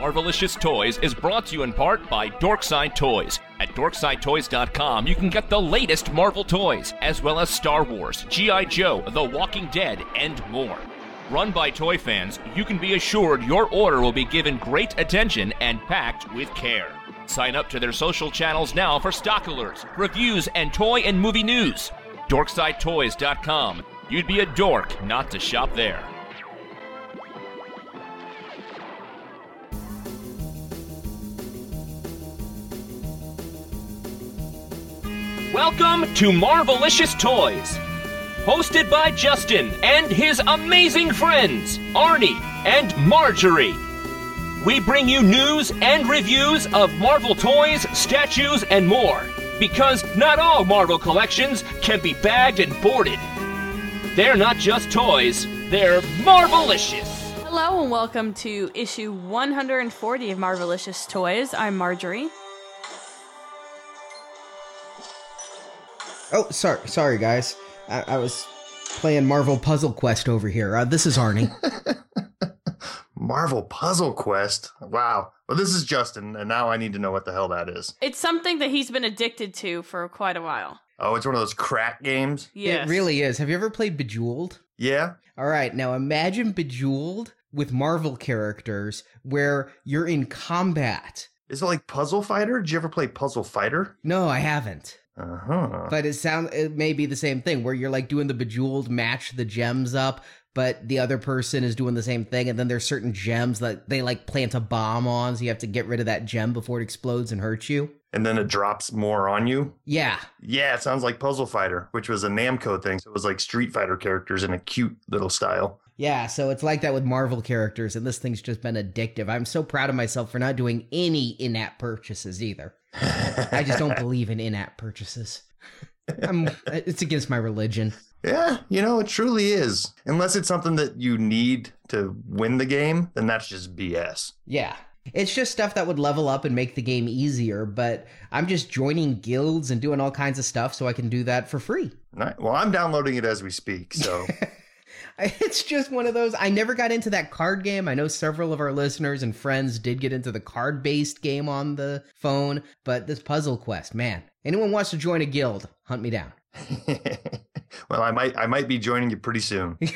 Marvelicious Toys is brought to you in part by Dorkside Toys. At DorksideToys.com, you can get the latest Marvel toys, as well as Star Wars, G.I. Joe, The Walking Dead, and more. Run by toy fans, you can be assured your order will be given great attention and packed with care. Sign up to their social channels now for stock alerts, reviews, and toy and movie news. DorksideToys.com. You'd be a dork not to shop there. Welcome to Marvelicious Toys, hosted by Justin and his amazing friends, Arnie and Marjorie. We bring you news and reviews of Marvel toys, statues, and more, because not all Marvel collections can be bagged and boarded. They're not just toys, they're Marvelicious. Hello and welcome to issue 140 of Marvelicious Toys. I'm Marjorie. Oh, sorry, sorry, guys. I, I was playing Marvel Puzzle Quest over here. Uh, this is Arnie. Marvel Puzzle Quest. Wow. Well, this is Justin, and now I need to know what the hell that is. It's something that he's been addicted to for quite a while. Oh, it's one of those crack games. Yes. It really is. Have you ever played Bejeweled? Yeah. All right, now imagine Bejeweled with Marvel characters where you're in combat. Is it like Puzzle Fighter? Did you ever play Puzzle Fighter? No, I haven't. Uh huh. But it sound it may be the same thing where you're like doing the Bejeweled match the gems up, but the other person is doing the same thing, and then there's certain gems that they like plant a bomb on, so you have to get rid of that gem before it explodes and hurts you. And then it drops more on you. Yeah, Yeah, it sounds like Puzzle Fighter, which was a Namco thing. So it was like Street Fighter characters in a cute little style. Yeah, so it's like that with Marvel characters, and this thing's just been addictive. I'm so proud of myself for not doing any in app purchases either. I just don't believe in in app purchases. I'm, it's against my religion. Yeah, you know, it truly is. Unless it's something that you need to win the game, then that's just BS. Yeah. It's just stuff that would level up and make the game easier, but I'm just joining guilds and doing all kinds of stuff so I can do that for free. Right. Well, I'm downloading it as we speak. So It's just one of those. I never got into that card game. I know several of our listeners and friends did get into the card based game on the phone, but this Puzzle Quest, man. Anyone wants to join a guild, hunt me down. well, I might I might be joining you pretty soon.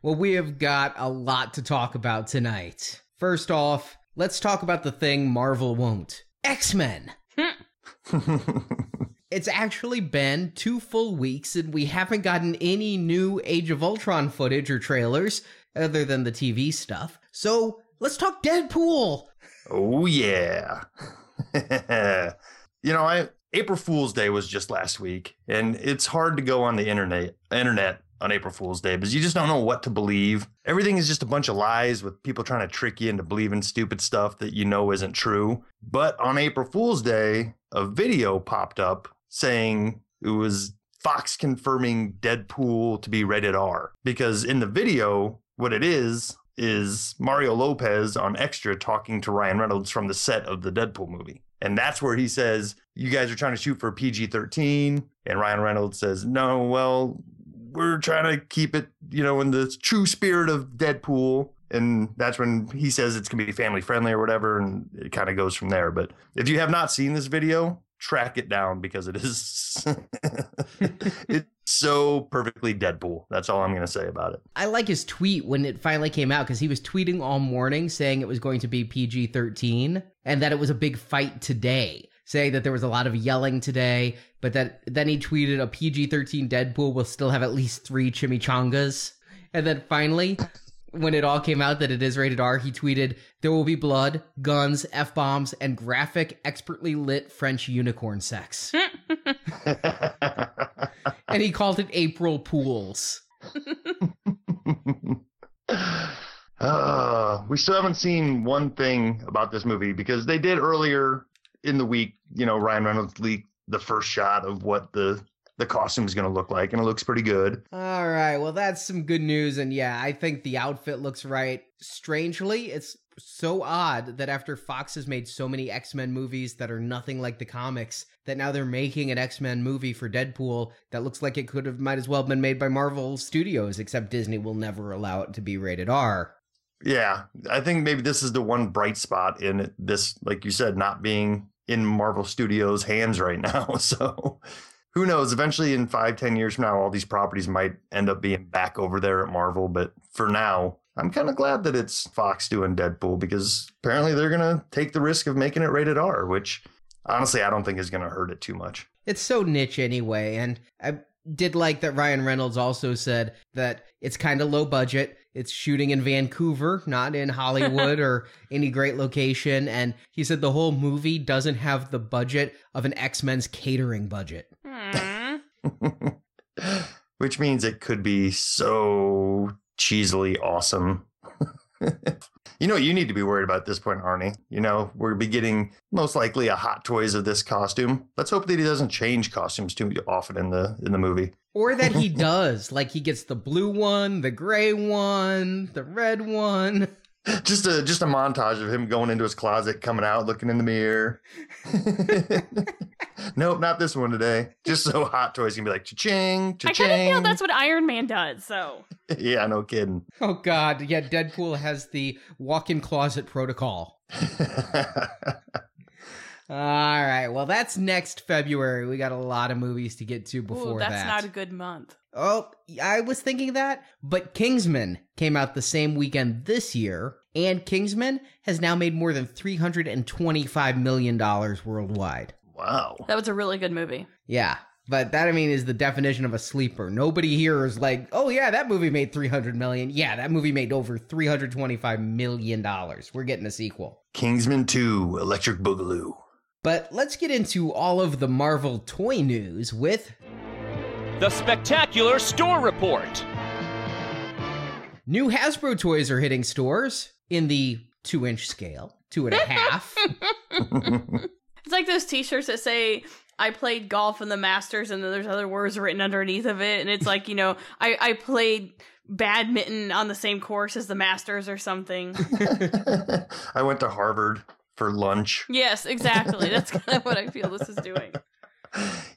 Well, we have got a lot to talk about tonight. First off, let's talk about the thing Marvel won't X Men. It's actually been two full weeks and we haven't gotten any new Age of Ultron footage or trailers other than the TV stuff. So let's talk Deadpool. oh yeah. you know, I April Fool's Day was just last week, and it's hard to go on the internet internet on April Fool's Day because you just don't know what to believe. Everything is just a bunch of lies with people trying to trick you into believing stupid stuff that you know isn't true. But on April Fool's Day, a video popped up saying it was Fox confirming Deadpool to be rated R because in the video, what it is is Mario Lopez on Extra talking to Ryan Reynolds from the set of the Deadpool movie. And that's where he says, You guys are trying to shoot for PG 13. And Ryan Reynolds says, No, well, we're trying to keep it, you know, in the true spirit of Deadpool. And that's when he says it's going to be family friendly or whatever. And it kind of goes from there. But if you have not seen this video, track it down because it is it's so perfectly Deadpool. That's all I'm going to say about it. I like his tweet when it finally came out because he was tweeting all morning saying it was going to be PG 13 and that it was a big fight today. Saying that there was a lot of yelling today, but that then he tweeted a PG 13 Deadpool will still have at least three chimichangas. And then finally, when it all came out that it is rated R, he tweeted, There will be blood, guns, F bombs, and graphic, expertly lit French unicorn sex. and he called it April Pools. uh, we still haven't seen one thing about this movie because they did earlier in the week. You know, Ryan Reynolds leaked the first shot of what the the costume is going to look like, and it looks pretty good. All right, well, that's some good news. And yeah, I think the outfit looks right. Strangely, it's so odd that after Fox has made so many X Men movies that are nothing like the comics, that now they're making an X Men movie for Deadpool that looks like it could have might as well have been made by Marvel Studios, except Disney will never allow it to be rated R. Yeah, I think maybe this is the one bright spot in this, like you said, not being in Marvel Studios' hands right now. So who knows? Eventually, in five, ten years from now, all these properties might end up being back over there at Marvel. But for now, I'm kind of glad that it's Fox doing Deadpool because apparently they're to take the risk of making it rated R, which honestly, I don't think is to hurt it too much. It's so niche anyway. And I did like that Ryan Reynolds also said that it's kind of low budget. It's shooting in Vancouver, not in Hollywood or any great location. And he said the whole movie doesn't have the budget of an X Men's catering budget. Hmm. Which means it could be so cheesily awesome. you know what you need to be worried about at this point, Arnie? You know, we'll be getting most likely a Hot Toys of this costume. Let's hope that he doesn't change costumes too often in the in the movie. Or that he does. Like he gets the blue one, the gray one, the red one. Just a just a montage of him going into his closet, coming out, looking in the mirror. nope, not this one today. Just so Hot Toys can be like cha-ching, I cha-ching. I kind of feel that's what Iron Man does. So yeah, no kidding. Oh god, yeah, Deadpool has the walk-in closet protocol. All right, well that's next February. We got a lot of movies to get to before ooh, that's that. not a good month. Oh, I was thinking that, but Kingsman came out the same weekend this year, and Kingsman has now made more than $325 million worldwide. wow. That was a really good movie. Yeah, but that, I mean, is the definition of a sleeper. Nobody here is like, oh, yeah, that movie made 300 million. Yeah, that movie made over $325 million. We're getting a sequel. Kingsman 2, Electric Boogaloo. But let's get into all of the Marvel toy news with The Spectacular Store Report. new Hasbro toys are hitting stores in the two inch scale, two and a half. It's like those T-shirts that say "I played golf in the Masters," and then there's other words written underneath of it, and it's like you know, I I played badminton on the same course as the Masters or something. I went to Harvard for lunch. yes, exactly. That's kind of what I feel this is doing.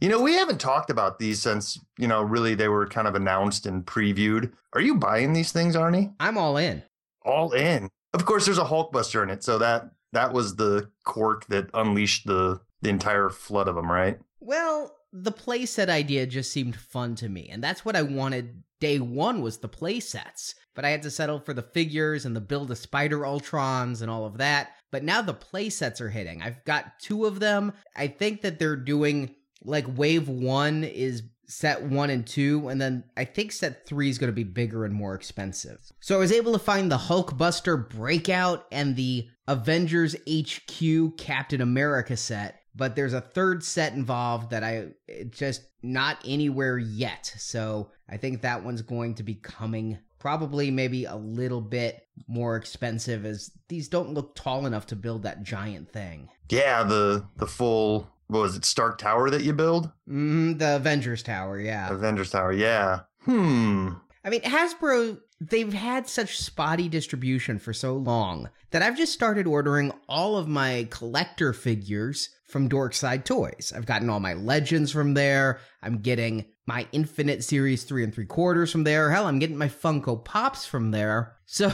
You know, we haven't talked about these since, you know, really they were kind of announced and previewed. Are you buying these things, Arnie? I'm all in. All in. Of course, there's a Hulkbuster in it, so that that was the cork that unleashed the the entire flood of them, right? Well, the playset idea just seemed fun to me, and that's what I wanted day one was the playsets. But I had to settle for the figures and the build a spider ultrons and all of that. But now the playsets are hitting. I've got two of them. I think that they're doing like wave one is set one and two, and then I think set three is going to be bigger and more expensive. So I was able to find the Hulkbuster Breakout and the Avengers HQ Captain America set, but there's a third set involved that I just not anywhere yet. So I think that one's going to be coming probably maybe a little bit more expensive as these don't look tall enough to build that giant thing. Yeah, the the full what was it, Stark Tower that you build? Mm, the Avengers Tower, yeah. Avengers Tower, yeah. Hmm. I mean, Hasbro, they've had such spotty distribution for so long that I've just started ordering all of my collector figures from Dorkside Toys. I've gotten all my legends from there. I'm getting my Infinite Series 3 and 3 quarters from there. Hell, I'm getting my Funko Pops from there. So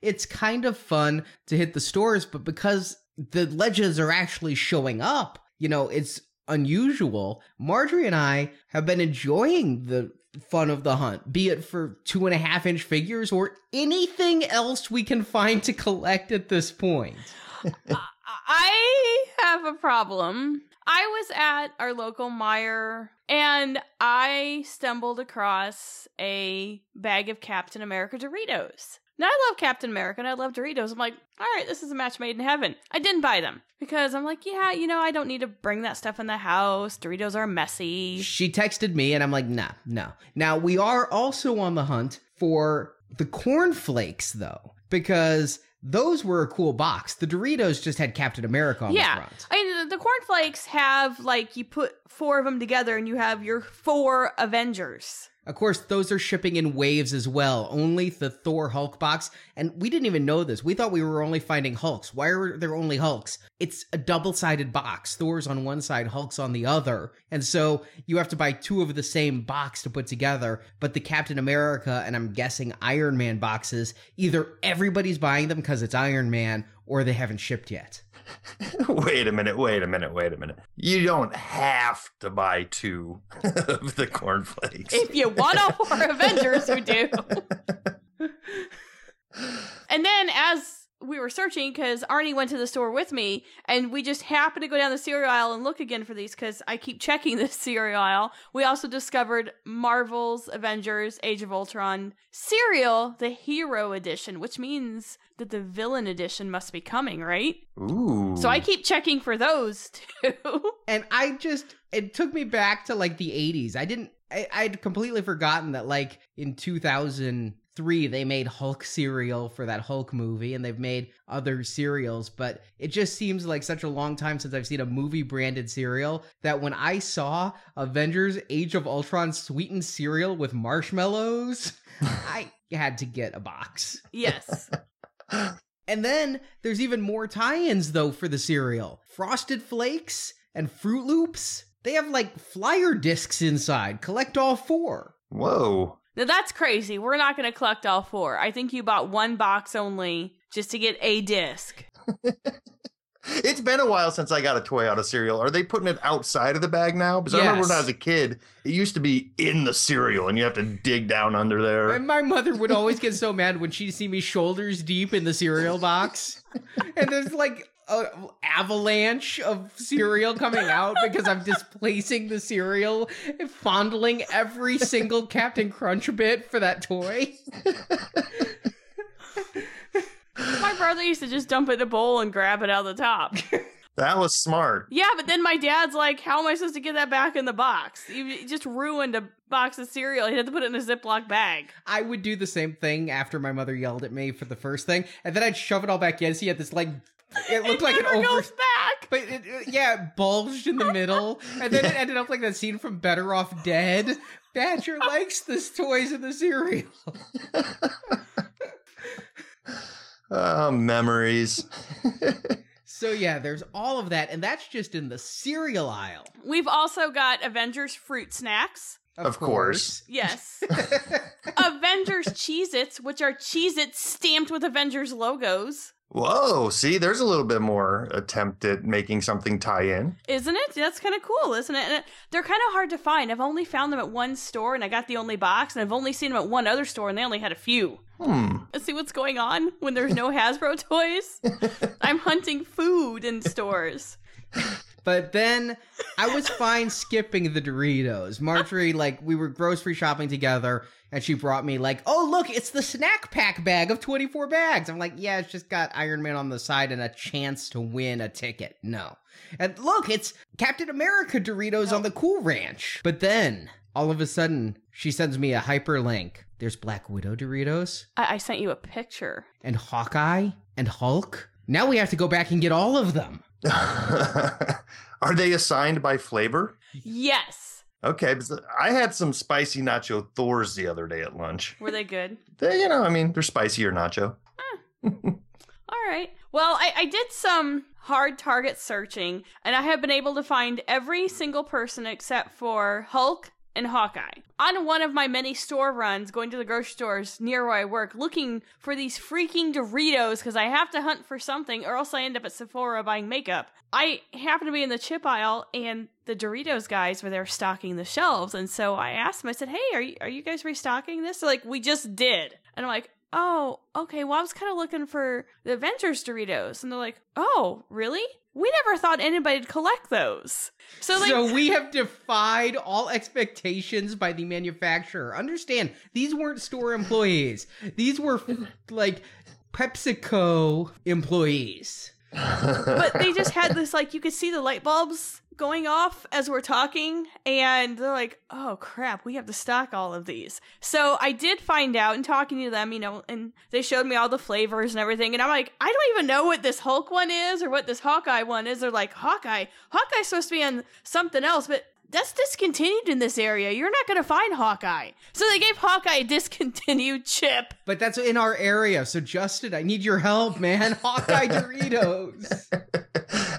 it's kind of fun to hit the stores, but because the legends are actually showing up, you know, it's unusual. Marjorie and I have been enjoying the fun of the hunt, be it for two and a half inch figures or anything else we can find to collect at this point. I have a problem. I was at our local Meijer and I stumbled across a bag of Captain America Doritos. Now I love Captain America and I love Doritos. I'm like, all right, this is a match made in heaven. I didn't buy them because I'm like, yeah, you know, I don't need to bring that stuff in the house. Doritos are messy. She texted me and I'm like, nah, no. Now we are also on the hunt for the cornflakes though, because those were a cool box. The Doritos just had Captain America on yeah, the front. I mean, the, the cornflakes have like you put four of them together and you have your four Avengers. Of course, those are shipping in waves as well. Only the Thor Hulk box, and we didn't even know this. We thought we were only finding Hulks. Why are there only Hulks? It's a double sided box. Thor's on one side, Hulk's on the other. And so you have to buy two of the same box to put together. But the Captain America and I'm guessing Iron Man boxes, either everybody's buying them because it's Iron Man or they haven't shipped yet. wait a minute, wait a minute, wait a minute. You don't have to buy two of the cornflakes. If you want to, for Avengers who do. and then as we were searching because Arnie went to the store with me, and we just happened to go down the cereal aisle and look again for these because I keep checking this cereal aisle. We also discovered Marvel's Avengers Age of Ultron cereal, the Hero Edition, which means that the Villain Edition must be coming, right? Ooh. So I keep checking for those too. And I just, it took me back to like the 80s. I didn't, I, I'd completely forgotten that like in 2003, they made Hulk cereal for that Hulk movie and they've made other cereals, but it just seems like such a long time since I've seen a movie branded cereal that when I saw Avengers Age of Ultron sweetened cereal with marshmallows, I had to get a box. yes. And then there's even more tie-ins though for the cereal. Frosted Flakes and Froot Loops. They have like flyer discs inside. Collect all four. Whoa. Now that's crazy. We're not going to collect all four. I think you bought one box only just to get a disc. It's been a while since I got a toy out of cereal. Are they putting it outside of the bag now? Because I remember when I was a kid, it used to be in the cereal and you have to dig down under there. And my mother would always get so mad when she'd see me shoulders deep in the cereal box. And there's like a avalanche of cereal coming out because I'm displacing the cereal fondling every single Captain Crunch bit for that toy. My brother used to just dump it in a bowl and grab it out of the top. That was smart. Yeah, but then my dad's like, "How am I supposed to get that back in the box? You you just ruined a box of cereal. He had to put it in a Ziploc bag." I would do the same thing after my mother yelled at me for the first thing, and then I'd shove it all back in. So you had this like, it looked like an never over, goes back. but it, it- yeah, it bulged in the middle, and then it ended up like that scene from Better Off Dead. Badger likes the toys in the cereal. Oh, memories. So yeah, there's all of that, and that's just in the cereal aisle. We've also got Avengers fruit snacks. Of course. Yes. Avengers Cheez Its, which are Cheez Its stamped with Avengers logos. Whoa, see, there's a little bit more attempt at making something tie in. Isn't it? That's kind of cool, isn't it? And it, they're kind of hard to find. I've only found them at one store, and I got the only box, and I've only seen them at one other store, and they only had a few. Hmm. Let's see what's going on when there's no Hasbro toys. I'm hunting food in stores. But then I was fine skipping the Doritos. Marjorie, like, we were grocery shopping together, and she brought me, like, oh, look, it's the snack pack bag of 24 bags. I'm like, yeah, it's just got Iron Man on the side and a chance to win a ticket. No. And look, it's Captain America Doritos on the Cool Ranch. But then, all of a sudden, she sends me a hyperlink. There's Black Widow Doritos, I, I sent you a picture. and Hawkeye, and Hulk. Now we have to go back and get all of them. Are they assigned by flavor? Yes. Okay, because I had some spicy nacho Thors the other day at lunch. Were they good? They, you know, I mean, they're spicier nacho. All right. Well, I, I did some hard target searching, and I have been able to find every single person except for Hulk and Hawkeye. On one of my many store runs, going to the grocery stores near where I work, looking for these freaking Doritos because I have to hunt for something, or else I end up at Sephora buying makeup. I happen to be in the chip aisle, and the Doritos guys were there stocking the shelves, and so I asked them. I said, "Hey, are you are you guys restocking this?" They're like, "We just did," and I'm like, oh, okay, well, I was kind of looking for the Avengers Doritos. And they're like, oh, really? We never thought anybody'd collect those. So, like, so we have defied all expectations by the manufacturer. Understand, these weren't store employees. These were like PepsiCo employees. but they just had this, like, you could see the light bulbs going off as we're talking. And they're like, oh, crap, we have to stock all of these. So I did find out and talking to them, you know, and they showed me all the flavors and everything. And I'm like, I don't even know what this Hulk one is or what this Hawkeye one is. They're like, Hawkeye? Hawkeye's supposed to be on something else, but that's discontinued in this area. You're not going to find Hawkeye. So they gave Hawkeye a discontinued chip. But that's in our area. So Justin, I need your help, man. Hawkeye Doritos.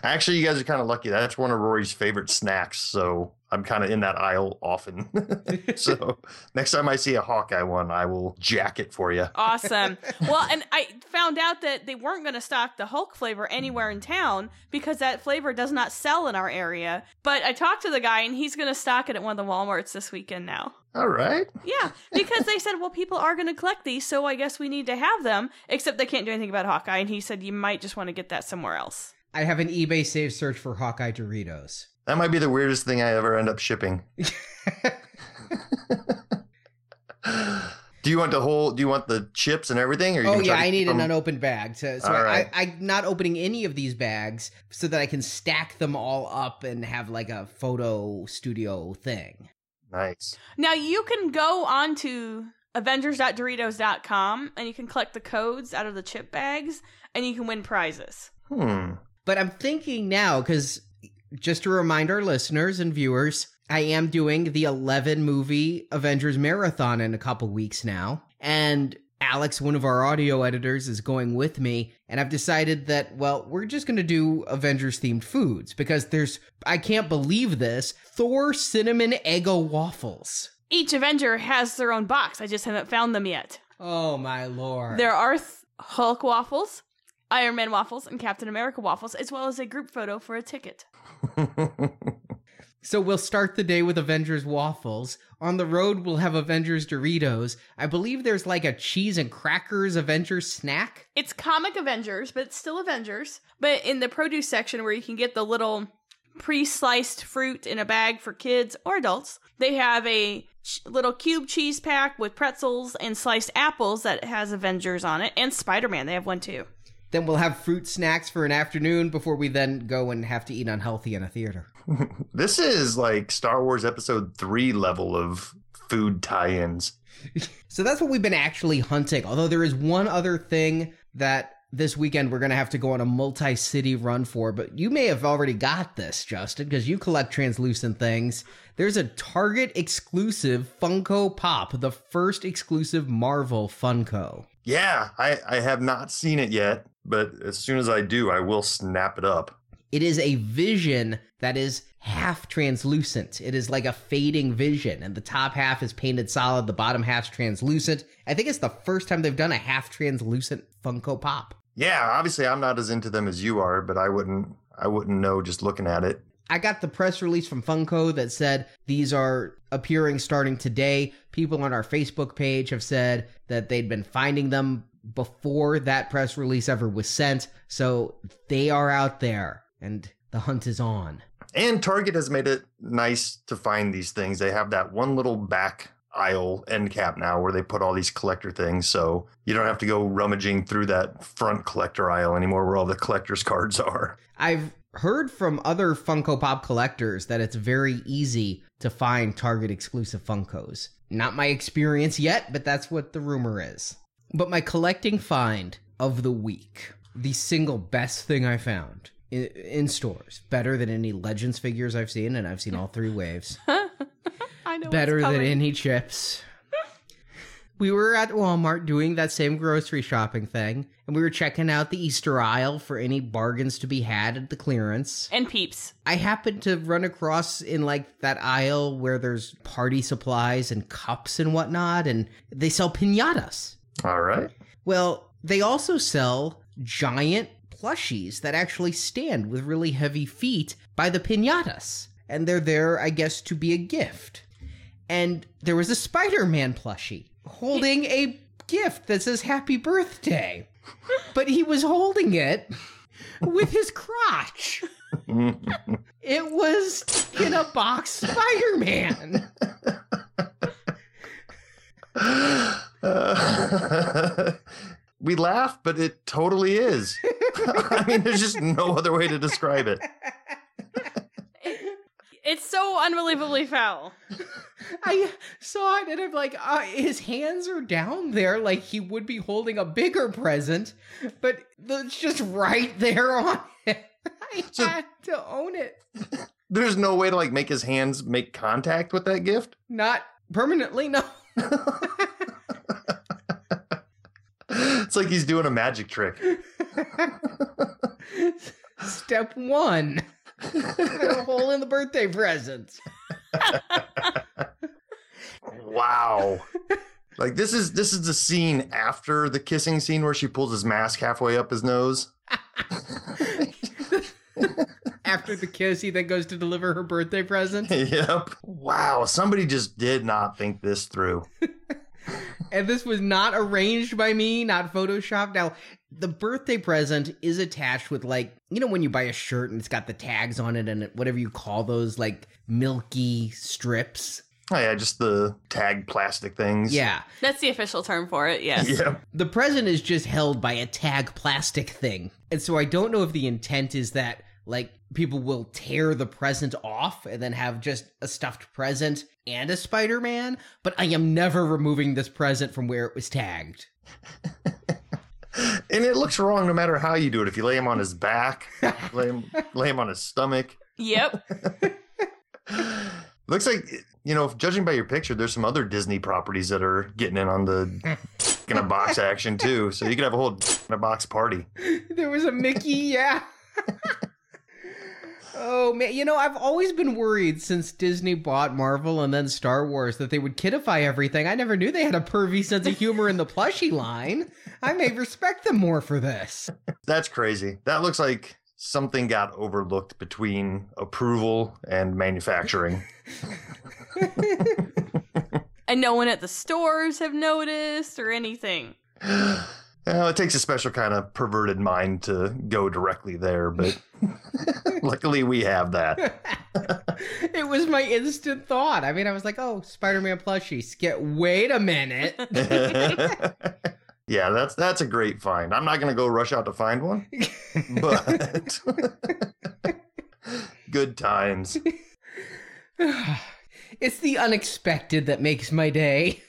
Actually, you guys are kind of lucky. That's one of Rory's favorite snacks. So I'm kind of in that aisle often. so next time I see a Hawkeye one, I will jack it for you. Awesome. well, and I found out that they weren't going to stock the Hulk flavor anywhere in town because that flavor does not sell in our area. But I talked to the guy and he's going to stock it at one of the Walmarts this weekend now. All right. Yeah, because they said, well, people are going to collect these, so I guess we need to have them, except they can't do anything about Hawkeye. And he said, you might just want to get that somewhere else. I have an eBay save search for Hawkeye Doritos. That might be the weirdest thing I ever end up shipping. do you want the whole? Do you want the chips and everything? Or you oh yeah, I need an unopened bag. To, so All I, right. I, I'm not opening any of these bags so that I can stack them all up and have like a photo studio thing. Nice. Now you can go on to avengers.doritos.com and you can collect the codes out of the chip bags and you can win prizes. Hmm. But I'm thinking now because just to remind our listeners and viewers, I am doing the 11 movie Avengers marathon in a couple weeks now, and Alex, one of our audio editors, is going with me, and I've decided that, well, we're just going to do Avengers themed foods because there's, I can't believe this, Thor cinnamon Eggo waffles. Each Avenger has their own box. I just haven't found them yet. Oh my lord. There are th- Hulk waffles, Iron Man waffles, and Captain America waffles, as well as a group photo for a ticket. So we'll start the day with Avengers waffles. On the road, we'll have Avengers Doritos. I believe there's like a cheese and crackers Avengers snack. It's comic Avengers, but it's still Avengers. But in the produce section where you can get the little pre-sliced fruit in a bag for kids or adults, they have a little cube cheese pack with pretzels and sliced apples that has Avengers on it and Spider-Man. They have one too. Then we'll have fruit snacks for an afternoon before we then go and have to eat unhealthy in a theater. this is like Star Wars Episode Three level of food tie-ins. So that's what we've been actually hunting. Although there is one other thing that this weekend we're going to have to go on a multi city run for, but you may have already got this, Justin, because you collect translucent things. There's a Target exclusive Funko Pop, the first exclusive Marvel Funko. Yeah, I, I have not seen it yet, but as soon as I do, I will snap it up. It is a vision that is half translucent. It is like a fading vision, and the top half is painted solid, the bottom half's translucent. I think it's the first time they've done a half translucent Funko Pop. Yeah, obviously I'm not as into them as you are, but I wouldn't I wouldn't know just looking at it. I got the press release from Funko that said these are appearing starting today. People on our Facebook page have said that they'd been finding them before that press release ever was sent. So they are out there and the hunt is on. And Target has made it nice to find these things. They have that one little back aisle end cap now where they put all these collector things. So you don't have to go rummaging through that front collector aisle anymore where all the collector's cards are. I've heard from other Funko Pop collectors that it's very easy to find Target exclusive Funkos. Not my experience yet, but that's what the rumor is. But my collecting find of the week, the single best thing I found in, in stores, better than any Legends figures I've seen, and I've seen all three waves, I know. better than any chips. We were at Walmart doing that same grocery shopping thing, and we were checking out the Easter aisle for any bargains to be had at the clearance. and peeps. I happened to run across in like that aisle where there's party supplies and cups and whatnot, and they sell pinatas. All right. Well, they also sell giant plushies that actually stand with really heavy feet by the pinatas. And they're there, I guess, to be a gift. And there was a Spider Man plushie holding a gift that says happy birthday. but he was holding it with his crotch. It was in a box Spider Man. Uh, we laugh, but it totally is. I mean, there's just no other way to describe it. It's so unbelievably foul. I saw it and I'm like, uh, his hands are down there like he would be holding a bigger present, but it's just right there on it. I So- had to own it. There's no way to like make his hands make contact with that gift. Not permanently, no. it's like he's doing a magic trick. Step one. A hole in the birthday present. Wow. Like this is this is the scene after the kissing scene where she pulls his mask halfway up his nose. After the kiss, he then goes to deliver her birthday present. yep. Wow, somebody just did not think this through. And this was not arranged by me, not photoshopped. Now, the birthday present is attached with like, you know, when you buy a shirt and it's got the tags on it and whatever you call those, like milky strips. Oh yeah, just the tag plastic things. Yeah. That's the official term for it, yes. Yep. The present is just held by a tag plastic thing. And so I don't know if the intent is that like people will tear the present off and then have just a stuffed present and a Spider-Man, but I am never removing this present from where it was tagged. And it looks wrong no matter how you do it. If you lay him on his back, lay him lay him on his stomach. Yep. Looks like you know, judging by your picture, there's some other Disney properties that are getting in on the in a box action too. So you could have a whole in a box party. There was a Mickey, yeah. Oh man, you know, I've always been worried since Disney bought Marvel and then Star Wars that they would kidify everything. I never knew they had a pervy sense of humor in the plushie line. I may respect them more for this. That's crazy. That looks like something got overlooked between approval and manufacturing. and no one at the stores have noticed or anything. Well, it takes a special kind of perverted mind to go directly there, but luckily we have that. it was my instant thought. I mean, I was like, "Oh, Spider-Man plushie." Skip. Wait a minute. yeah, that's that's a great find. I'm not gonna go rush out to find one, but good times. it's the unexpected that makes my day.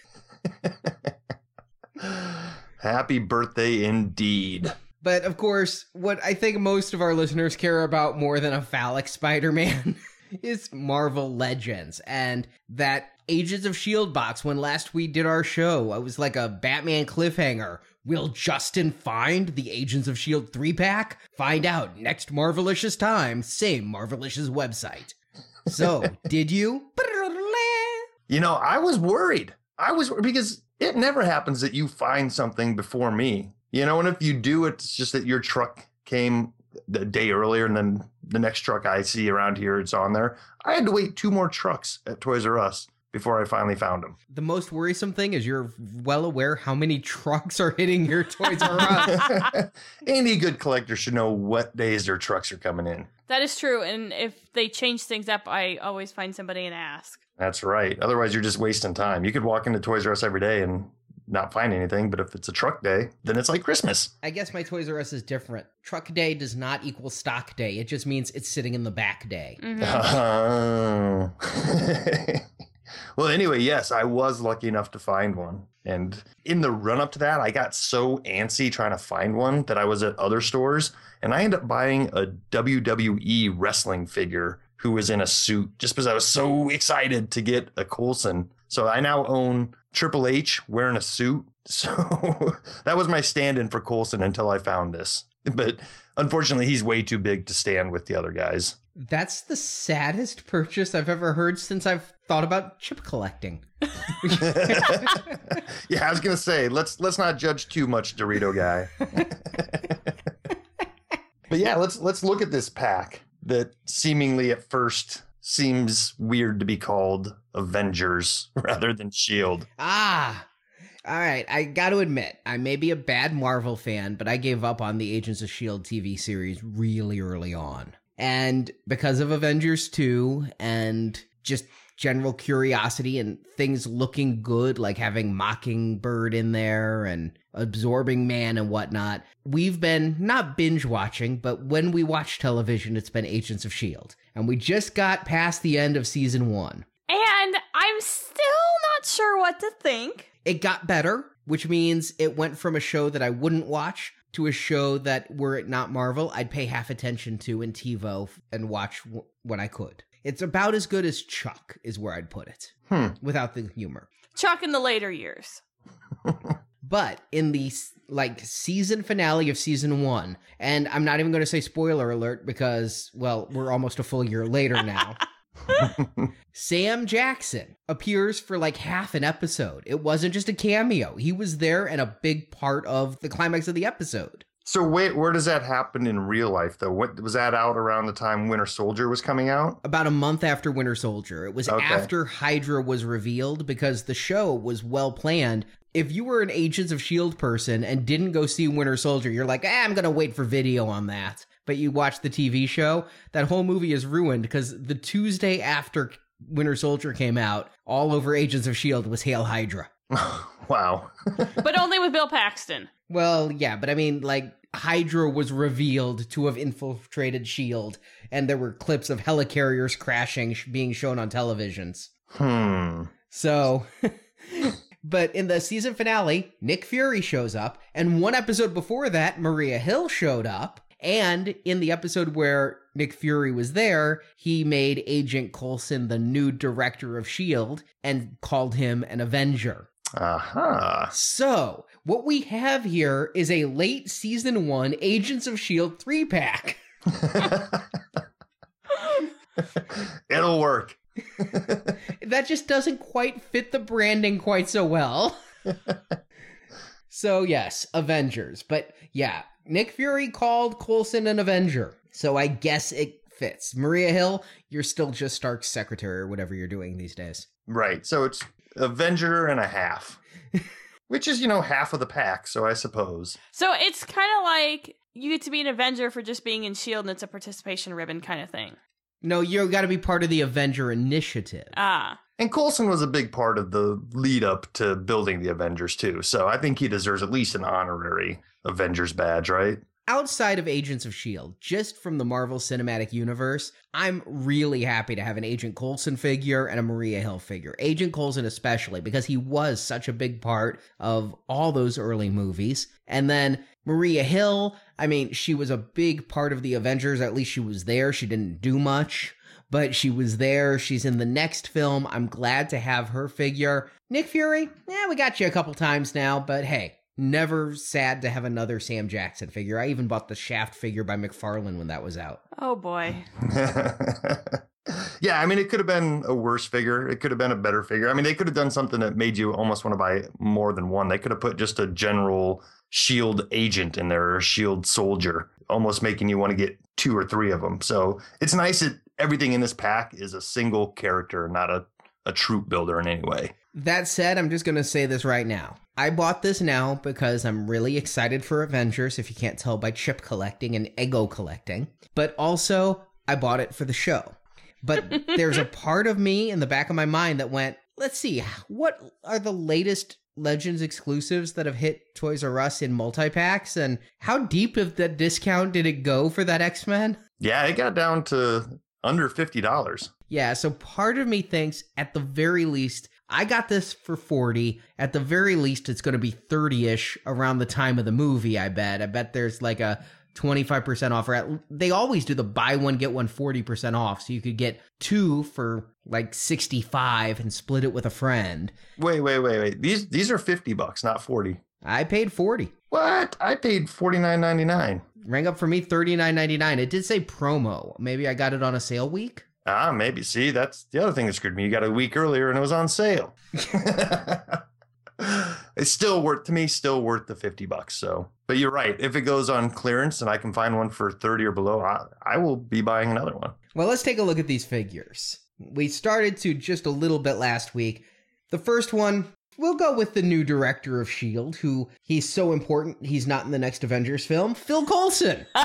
Happy birthday indeed. But of course, what I think most of our listeners care about more than a phallic Spider Man is Marvel Legends. And that Agents of S.H.I.E.L.D. box, when last we did our show, it was like a Batman cliffhanger. Will Justin find the Agents of S.H.I.E.L.D. three pack? Find out next Marvelicious time, same Marvelicious website. So, did you? You know, I was worried. I was because it never happens that you find something before me. You know, and if you do, it's just that your truck came the day earlier and then the next truck I see around here, it's on there. I had to wait two more trucks at Toys R Us before I finally found them. The most worrisome thing is you're well aware how many trucks are hitting your Toys R Us. Any good collector should know what days their trucks are coming in. That is true. And if they change things up, I always find somebody and ask. That's right. Otherwise, you're just wasting time. You could walk into Toys R Us every day and not find anything, but if it's a truck day, then it's like Christmas. I guess my Toys R Us is different. Truck day does not equal stock day. It just means it's sitting in the back day. Mhm. Oh. well, anyway, yes, I was lucky enough to find one. And in the run up to that, I got so antsy trying to find one that I was at other stores and I ended up buying a WWE wrestling figure who was in a suit just because I was so excited to get a Coulson. So I now own Triple H wearing a suit. So that was my stand in for Coulson until I found this. But unfortunately, he's way too big to stand with the other guys. That's the saddest purchase I've ever heard since I've thought about chip collecting. yeah, I was gonna say let's let's not judge too much, Dorito guy. but yeah, let's let's look at this pack that seemingly at first seems weird to be called Avengers rather than Shield. Ah. All right, I got to admit, I may be a bad Marvel fan, but I gave up on the Agents of S.H.I.E.L.D. TV series really early on. And because of Avengers 2 and just general curiosity and things looking good, like having Mockingbird in there and Absorbing Man and whatnot, we've been not binge watching, but when we watch television, it's been Agents of S.H.I.E.L.D. And we just got past the end of season one. And I'm still not sure what to think. It got better, which means it went from a show that I wouldn't watch to a show that, were it not Marvel, I'd pay half attention to in TiVo and watch w- when I could. It's about as good as Chuck, is where I'd put it, Hmm. without the humor. Chuck in the later years. But in the like season finale of season one, and I'm not even going to say spoiler alert because, well, we're almost a full year later now. Sam Jackson appears for like half an episode. It wasn't just a cameo. He was there and a big part of the climax of the episode. So wait, where does that happen in real life though? What was that out around the time Winter Soldier was coming out? About a month after Winter Soldier. It was Okay. after Hydra was revealed because the show was well planned. If you were an Agents of S.H.I.E.L.D. Person and didn't go see Winter Soldier, you're like, ah, I'm going to wait for video on that. But you watch the TV show, that whole movie is ruined because the Tuesday after Winter Soldier came out, all over Agents of S.H.I.E.L.D. was Hail Hydra. wow. But only with Bill Paxton. Well, yeah, but I mean, like, Hydra was revealed to have infiltrated S.H.I.E.L.D., and there were clips of helicarriers crashing sh- being shown on televisions. Hmm. So, but in the season finale, Nick Fury shows up, and one episode before that, Maria Hill showed up. And in the episode where Nick Fury was there, he made Agent Coulson the new director of S.H.I.E.L.D. And called him an Avenger. Aha. So, what we have here is a late season one Agents of S.H.I.E.L.D. three pack. It'll work. that just doesn't quite fit the branding quite so well. so yes, Avengers. But yeah, Nick Fury called Coulson an Avenger. So I guess it fits. Maria Hill, you're still just Stark's secretary or whatever you're doing these days. Right. So it's Avenger and a half, which is, you know, half of the pack. So I suppose. So it's kind of like you get to be an Avenger for just being in S.H.I.E.L.D. and it's a participation ribbon kind of thing. No, you've got to be part of the Avenger Initiative. Ah. And Coulson was a big part of the lead up to building the Avengers, too. So I think he deserves at least an honorary Avengers badge, right? Outside of Agents of S.H.I.E.L.D., just from the Marvel Cinematic Universe, I'm really happy to have an Agent Coulson figure and a Maria Hill figure. Agent Coulson, especially, because he was such a big part of all those early movies. And then Maria Hill, I mean, she was a big part of the Avengers. At least she was there. She didn't do much. But she was there. She's in the next film. I'm glad to have her figure. Nick Fury, yeah, we got you a couple times now, but hey, Never sad to have another Sam Jackson figure. I even bought the Shaft figure by McFarlane when that was out. Oh boy. yeah, I mean, it could have been a worse figure. It could have been a better figure. I mean, they could have done something that made you almost want to buy more than one. They could have put just a general shield agent in there or a shield soldier, almost making you want to get two or three of them. So it's nice that everything in this pack is a single character, not a, a troop builder in any way. That said, I'm just going to say this right now. I bought this now because I'm really excited for Avengers, if you can't tell by chip collecting and Eggo collecting. But also, I bought it for the show. But there's a part of me in the back of my mind that went, let's see, what are the latest Legends exclusives that have hit Toys R Us in multi packs? And how deep of the discount did it go for that X Men? Yeah, it got down to under $50. Yeah, so part of me thinks at the very least, I got this for 40. At the very least, it's going to be 30 ish around the time of the movie, I bet. I bet there's like a 25% off. Or they always do the buy one, get one 40% off. So you could get two for like 65 and split it with a friend. Wait, wait, wait, wait. These these are 50 bucks, not 40. I paid 40. What? I paid 49.99. Rang up for me 39.99. It did say promo. Maybe I got it on a sale week. Ah, maybe. See, that's the other thing that screwed me. You got a week earlier and it was on sale. it's still worth to me, still worth the 50 bucks. So, but you're right. If it goes on clearance and I can find one for 30 or below, I, I will be buying another one. Well, let's take a look at these figures. We started to just a little bit last week. The first one, we'll go with the new director of S.H.I.E.L.D., who he's so important he's not in the next Avengers film, Phil Coulson.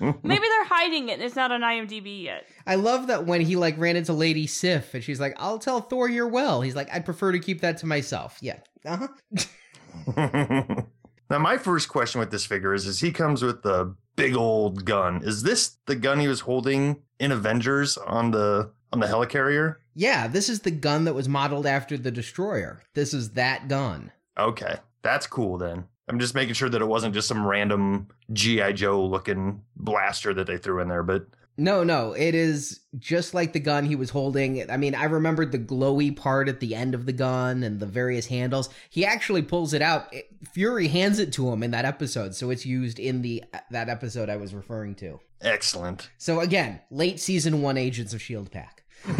Maybe they're hiding it and it's not on IMDb yet. I love that when he like ran into Lady Sif and she's like, I'll tell Thor you're well. He's like, I'd prefer to keep that to myself. Yeah. Uh huh. now, my first question with this figure is: Is he comes with the big old gun? Is this the gun he was holding in Avengers on the on the helicarrier? Yeah, this is the gun that was modeled after the Destroyer. This is that gun. Okay, that's cool then. I'm just making sure that it wasn't just some random GI Joe looking blaster that they threw in there, but No, no, it is just like the gun he was holding. I mean, I remembered the glowy part at the end of the gun and the various handles. He actually pulls it out. Fury hands it to him in that episode, so it's used in the that episode I was referring to. Excellent. So again, late season 1 Agents of Shield pack.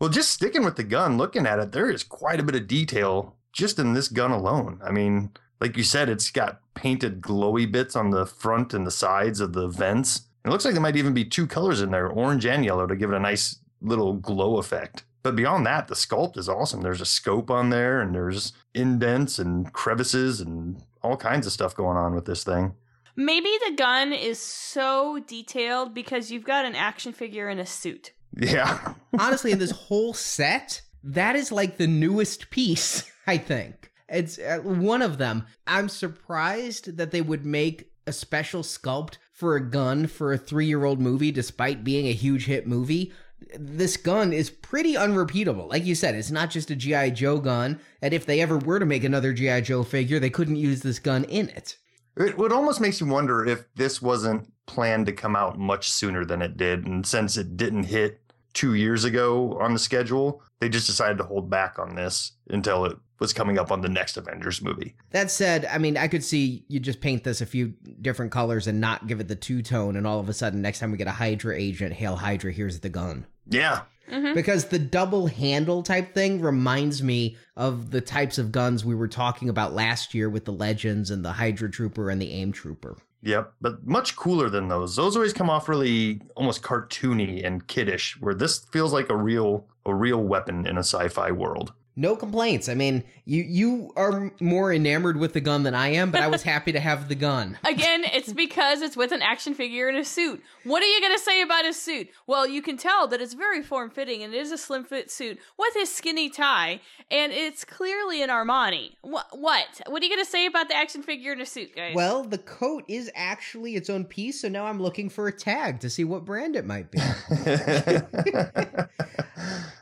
well, just sticking with the gun, looking at it, there is quite a bit of detail just in this gun alone. I mean, like you said, it's got painted glowy bits on the front and the sides of the vents. It looks like there might even be two colors in there, orange and yellow, to give it a nice little glow effect. But beyond that, the sculpt is awesome. There's a scope on there, and there's indents and crevices and all kinds of stuff going on with this thing. Maybe the gun is so detailed because you've got an action figure in a suit. Yeah. Honestly, in this whole set, that is like the newest piece, I think. It's uh, one of them. I'm surprised that they would make a special sculpt for a gun for a three year old movie, despite being a huge hit movie. This gun is pretty unrepeatable. Like you said, it's not just a G.I. Joe gun. And if they ever were to make another G.I. Joe figure, they couldn't use this gun in it. It would almost makes you wonder if this wasn't planned to come out much sooner than it did. And since it didn't hit two years ago on the schedule, they just decided to hold back on this until it was coming up on the next Avengers movie. That said, I mean, I could see you just paint this a few different colors and not give it the two tone, and all of a sudden, next time we get a Hydra agent, Hail Hydra, here's the gun. Yeah. Mm-hmm. Because the double handle type thing reminds me of the types of guns we were talking about last year with the Legends and the Hydra Trooper and the AIM Trooper. Yep, but much cooler than those. Those always come off really almost cartoony and kiddish, where this feels like a real a real weapon in a sci-fi world. No complaints. I mean, you you are more enamored with the gun than I am, but I was happy to have the gun. Again, it's because it's with an action figure in a suit. What are you going to say about his suit? Well, you can tell that it's very form fitting and it is a slim fit suit with his skinny tie, and it's clearly an Armani. What? What? What are you going to say about the action figure in a suit, guys? Well, the coat is actually its own piece, so now I'm looking for a tag to see what brand it might be.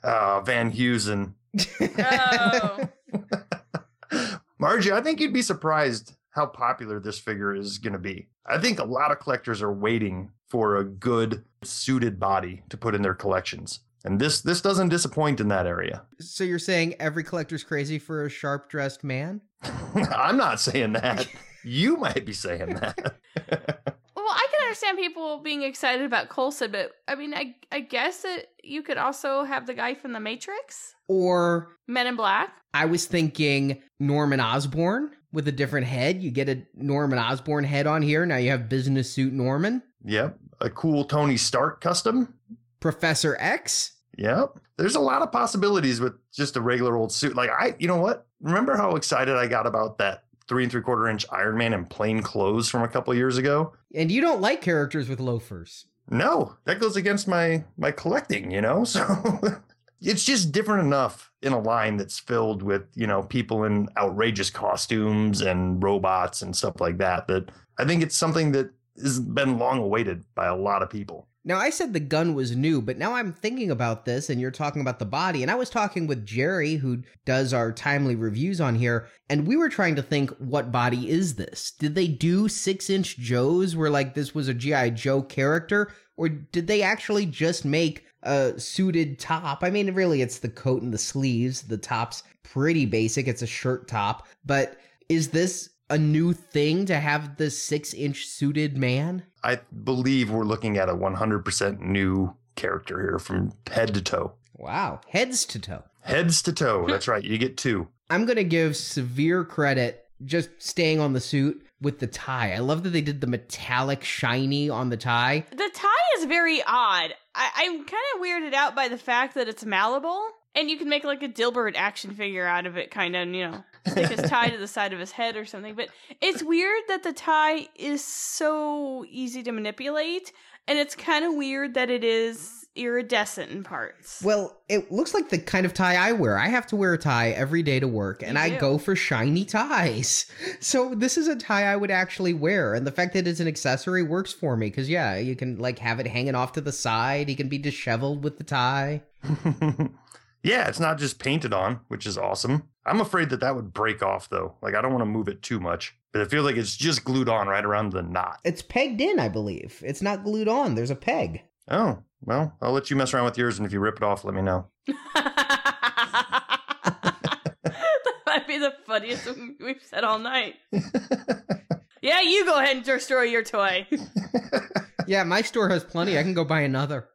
uh, Van Heusen. Oh. Margie, I think you'd be surprised how popular this figure is going to be. I think a lot of collectors are waiting for a good suited body to put in their collections. And this this doesn't disappoint in that area. So you're saying every collector's crazy for a sharp dressed man? I'm not saying that. You might be saying that. Well, understand people being excited about Coulson, but I mean, I I guess that you could also have the guy from The Matrix, Or Men in Black. I was thinking Norman Osborn with a different head. You get a Norman Osborn head on here. Now you have business suit Norman. yep. A cool Tony Stark custom. Professor X. Yep. There's a lot of possibilities with just a regular old suit. Like I, you know what? Remember how excited I got about that three and three quarter inch Iron Man in plain clothes from a couple years ago? And you don't like characters with loafers. No, that goes against my my collecting, you know? So it's just different enough in a line that's filled with, you know, people in outrageous costumes and robots and stuff like that that I think it's something that has been long awaited by a lot of people. Now, I said the gun was new, but now I'm thinking about this and you're talking about the body. And I was talking with Jerry, who does our timely reviews on here, and we were trying to think what body is this? Did they do six inch Joes where like this was a G.I. Joe character? Or did they actually just make a suited top? I mean, really, it's the coat and the sleeves. The top's pretty basic, it's a shirt top. But is this a new thing to have the six inch suited man? I believe we're looking at a 100% new character here from head to toe. Wow, heads to toe. Heads to toe. That's right. You get two. I'm going to give severe credit just staying on the suit with the tie. I love that they did the metallic shiny on the tie. The tie is very odd. I, I'm kind of weirded out by the fact that it's malleable, and you can make like a Dilbert action figure out of it, kind of, you know, stick his tie to the side of his head or something. But it's weird that the tie is so easy to manipulate, and it's kind of weird that it is iridescent in parts. Well, it looks like the kind of tie I wear. I have to wear a tie every day to work, and You I do. go for shiny ties. So this is a tie I would actually wear, and the fact that it's an accessory works for me because yeah, you can like have it hanging off to the side. You can be disheveled with the tie. yeah, it's not just painted on, which is awesome. I'm afraid that that would break off though. Like I don't want to move it too much, but I feel like it's just glued on right around the knot. It's pegged in, I believe. It's not glued on. There's a peg. Oh, well, I'll let you mess around with yours, and if you rip it off, let me know. that might be the funniest thing we've said all night. Yeah, you go ahead and destroy your toy. Yeah, my store has plenty. I can go buy another.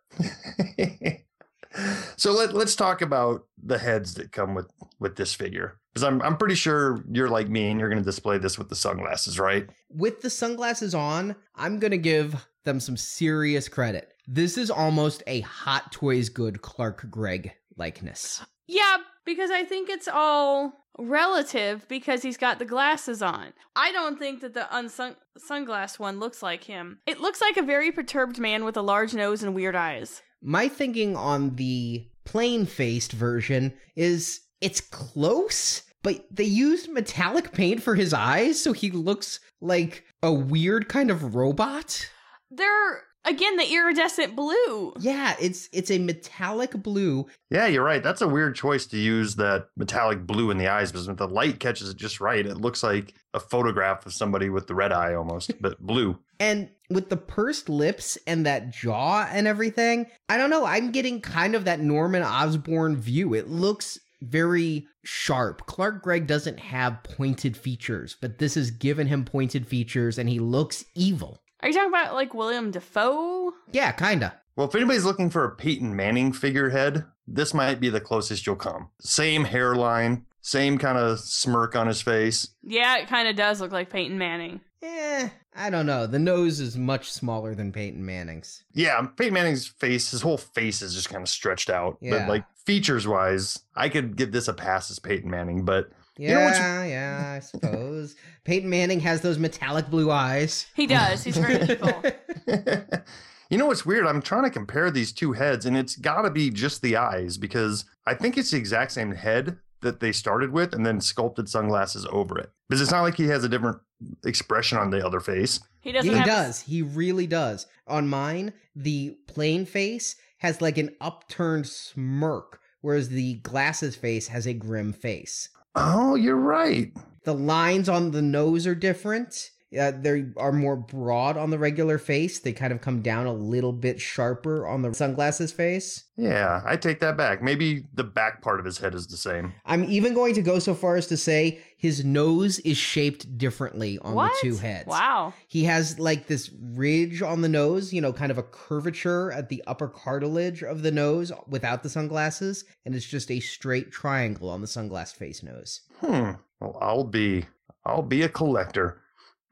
So let, let's talk about the heads that come with with this figure because I'm I'm pretty sure you're like me and you're going to display this with the sunglasses, right? With the sunglasses on, I'm going to give them some serious credit. This is almost a Hot Toys good Clark Gregg likeness. Yeah, because I think it's all relative because he's got the glasses on. I don't think that the unsung sunglass one looks like him. It looks like a very perturbed man with a large nose and weird eyes. My thinking on the plain faced version is it's close, but they used metallic paint for his eyes, so he looks like a weird kind of robot. They're again the iridescent blue. Yeah, it's it's a metallic blue. Yeah, you're right. That's a weird choice to use that metallic blue in the eyes because when the light catches it just right, it looks like a photograph of somebody with the red eye almost, but blue. And with the pursed lips and that jaw and everything, I don't know. I'm getting kind of that Norman Osborn view. It looks very sharp. Clark Gregg doesn't have pointed features, but this has given him pointed features and he looks evil. Are you talking about like William Dafoe? Yeah, kinda. Well, if anybody's looking for a Peyton Manning figurehead, this might be the closest you'll come. Same hairline, same kind of smirk on his face. Yeah, it kind of does look like Peyton Manning. Eh, I don't know. The nose is much smaller than Peyton Manning's. Yeah, Peyton Manning's face, his whole face is just kind of stretched out. Yeah. But like features wise, I could give this a pass as Peyton Manning, but Yeah, You know what's- yeah, I suppose. Peyton Manning has those metallic blue eyes. He does. He's very evil. you know what's weird? I'm trying to compare these two heads, and it's got to be just the eyes because I think it's the exact same head that they started with and then sculpted sunglasses over it. Because it's not like he has a different expression on the other face. He doesn't. he have does. He really does. On mine, the plain face has like an upturned smirk, whereas the glasses face has a grim face. Oh, you're right. The lines on the nose are different. Uh, they are more broad on the regular face. They kind of come down a little bit sharper on the sunglasses face. Yeah, I take that back. Maybe the back part of his head is the same. I'm even going to go so far as to say his nose is shaped differently on what? the two heads. Wow. He has like this ridge on the nose, you know, kind of a curvature at the upper cartilage of the nose without the sunglasses, and it's just a straight triangle on the sunglass face nose. Hmm. Well, I'll be I'll be a collector.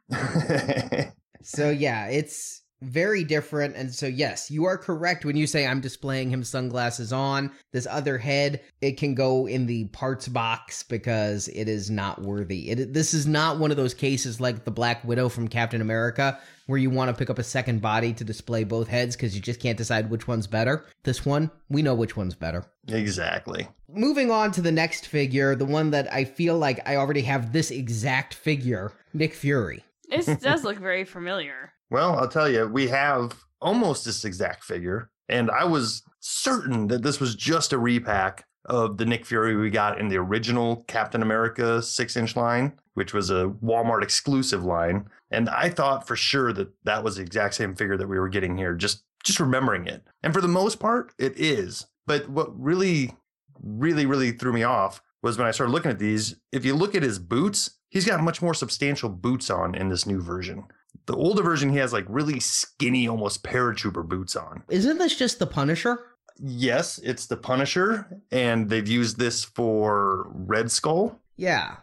So yeah, it's very different. And so yes, you are correct when you say I'm displaying him sunglasses on. This other head, it can go in the parts box because it is not worthy. It this is not one of those cases like the Black Widow from Captain America where you want to pick up a second body to display both heads because you just can't decide which one's better. This one, we know which one's better. exactly. Moving on to the next figure, the one that I feel like I already have this exact figure, Nick Fury. This does look very familiar. Well, I'll tell you, we have almost this exact figure, and I was certain that this was just a repack of the Nick Fury we got in the original Captain America six inch line, which was a Walmart exclusive line. And I thought for sure that that was the exact same figure that we were getting here, just just remembering it. And for the most part, it is. But what really, really, really threw me off was when I started looking at these. If you look at his boots, he's got much more substantial boots on in this new version. The older version, he has like really skinny, almost paratrooper boots on. Isn't this just the Punisher? Yes, it's the Punisher, and they've used this for Red Skull. Yeah.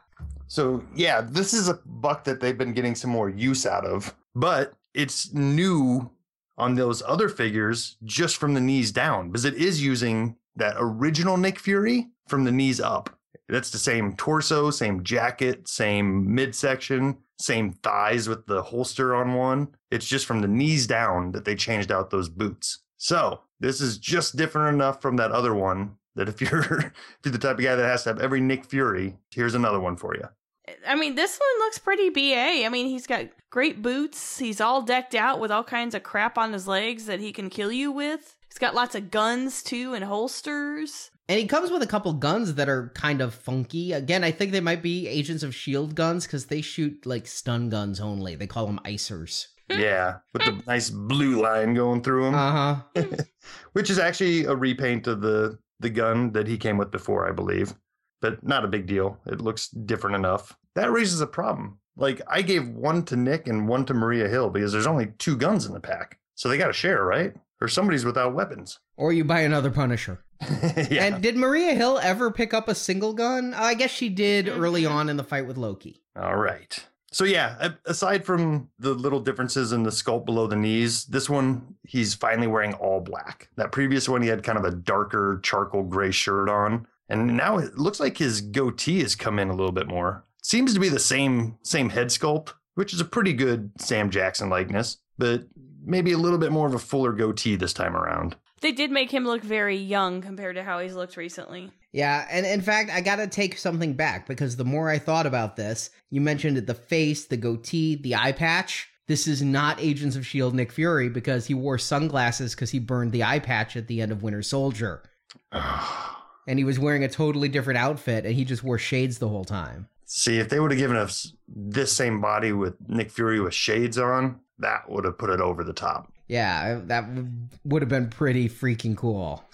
So, yeah, this is a buck that they've been getting some more use out of, but it's new on those other figures just from the knees down because it is using that original Nick Fury from the knees up. That's the same torso, same jacket, same midsection, same thighs with the holster on one. It's just from the knees down that they changed out those boots. So this is just different enough from that other one that if you're if you're the type of guy that has to have every Nick Fury, here's another one for you. I mean, this one looks pretty BA. I mean, he's got great boots. He's all decked out with all kinds of crap on his legs that he can kill you with. He's got lots of guns too and holsters. And he comes with a couple guns that are kind of funky. Again, I think they might be Agents of S.H.I.E.L.D. guns because they shoot like stun guns only. They call them icers. Yeah, with the nice blue line going through them, Uh huh. which is actually a repaint of the the gun that he came with before, I believe. But not a big deal. It looks different enough. That raises a problem. Like I gave one to Nick and one to Maria Hill because there's only two guns in the pack, so they got to share, right? Or somebody's without weapons. Or you buy another Punisher. yeah. And did Maria Hill ever pick up a single gun? I guess she did early on in the fight with Loki. All right. So yeah, aside from the little differences in the sculpt below the knees, this one he's finally wearing all black. That previous one he had kind of a darker charcoal gray shirt on, and now it looks like his goatee has come in a little bit more. Seems to be the same same head sculpt, which is a pretty good Sam Jackson likeness, but maybe a little bit more of a fuller goatee this time around. They did make him look very young compared to how he's looked recently. Yeah, and in fact, I gotta take something back because the more I thought about this, you mentioned it the face, the goatee, the eye patch. This is not Agents of S.H.I.E.L.D. Nick Fury because he wore sunglasses because he burned the eye patch at the end of Winter Soldier. And he was wearing a totally different outfit and he just wore shades the whole time. See, if they would have given us this same body with Nick Fury with shades on, that would have put it over the top. Yeah, that would have been pretty freaking cool.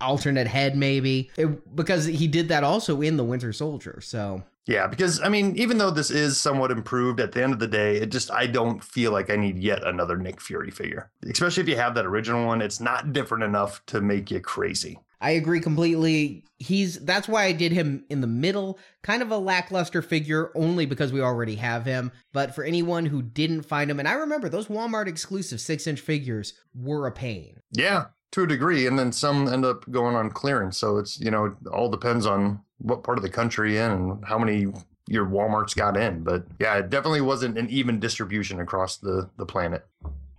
Alternate head, maybe. It- because he did that also in The Winter Soldier. So, Yeah, because I mean, even though this is somewhat improved, at the end of the day, it just I don't feel like I need yet another Nick Fury figure. Especially if you have that original one, it's not different enough to make you crazy. I agree completely. He's that's why I did him in the middle, kind of a lackluster figure only because we already have him. But for anyone who didn't find him, and I remember those Walmart exclusive six inch figures were a pain. Yeah, to a degree, and then some end up going on clearance. So it's you know it all depends on what part of the country you're in and how many your Walmart's got in. But yeah, it definitely wasn't an even distribution across the the planet.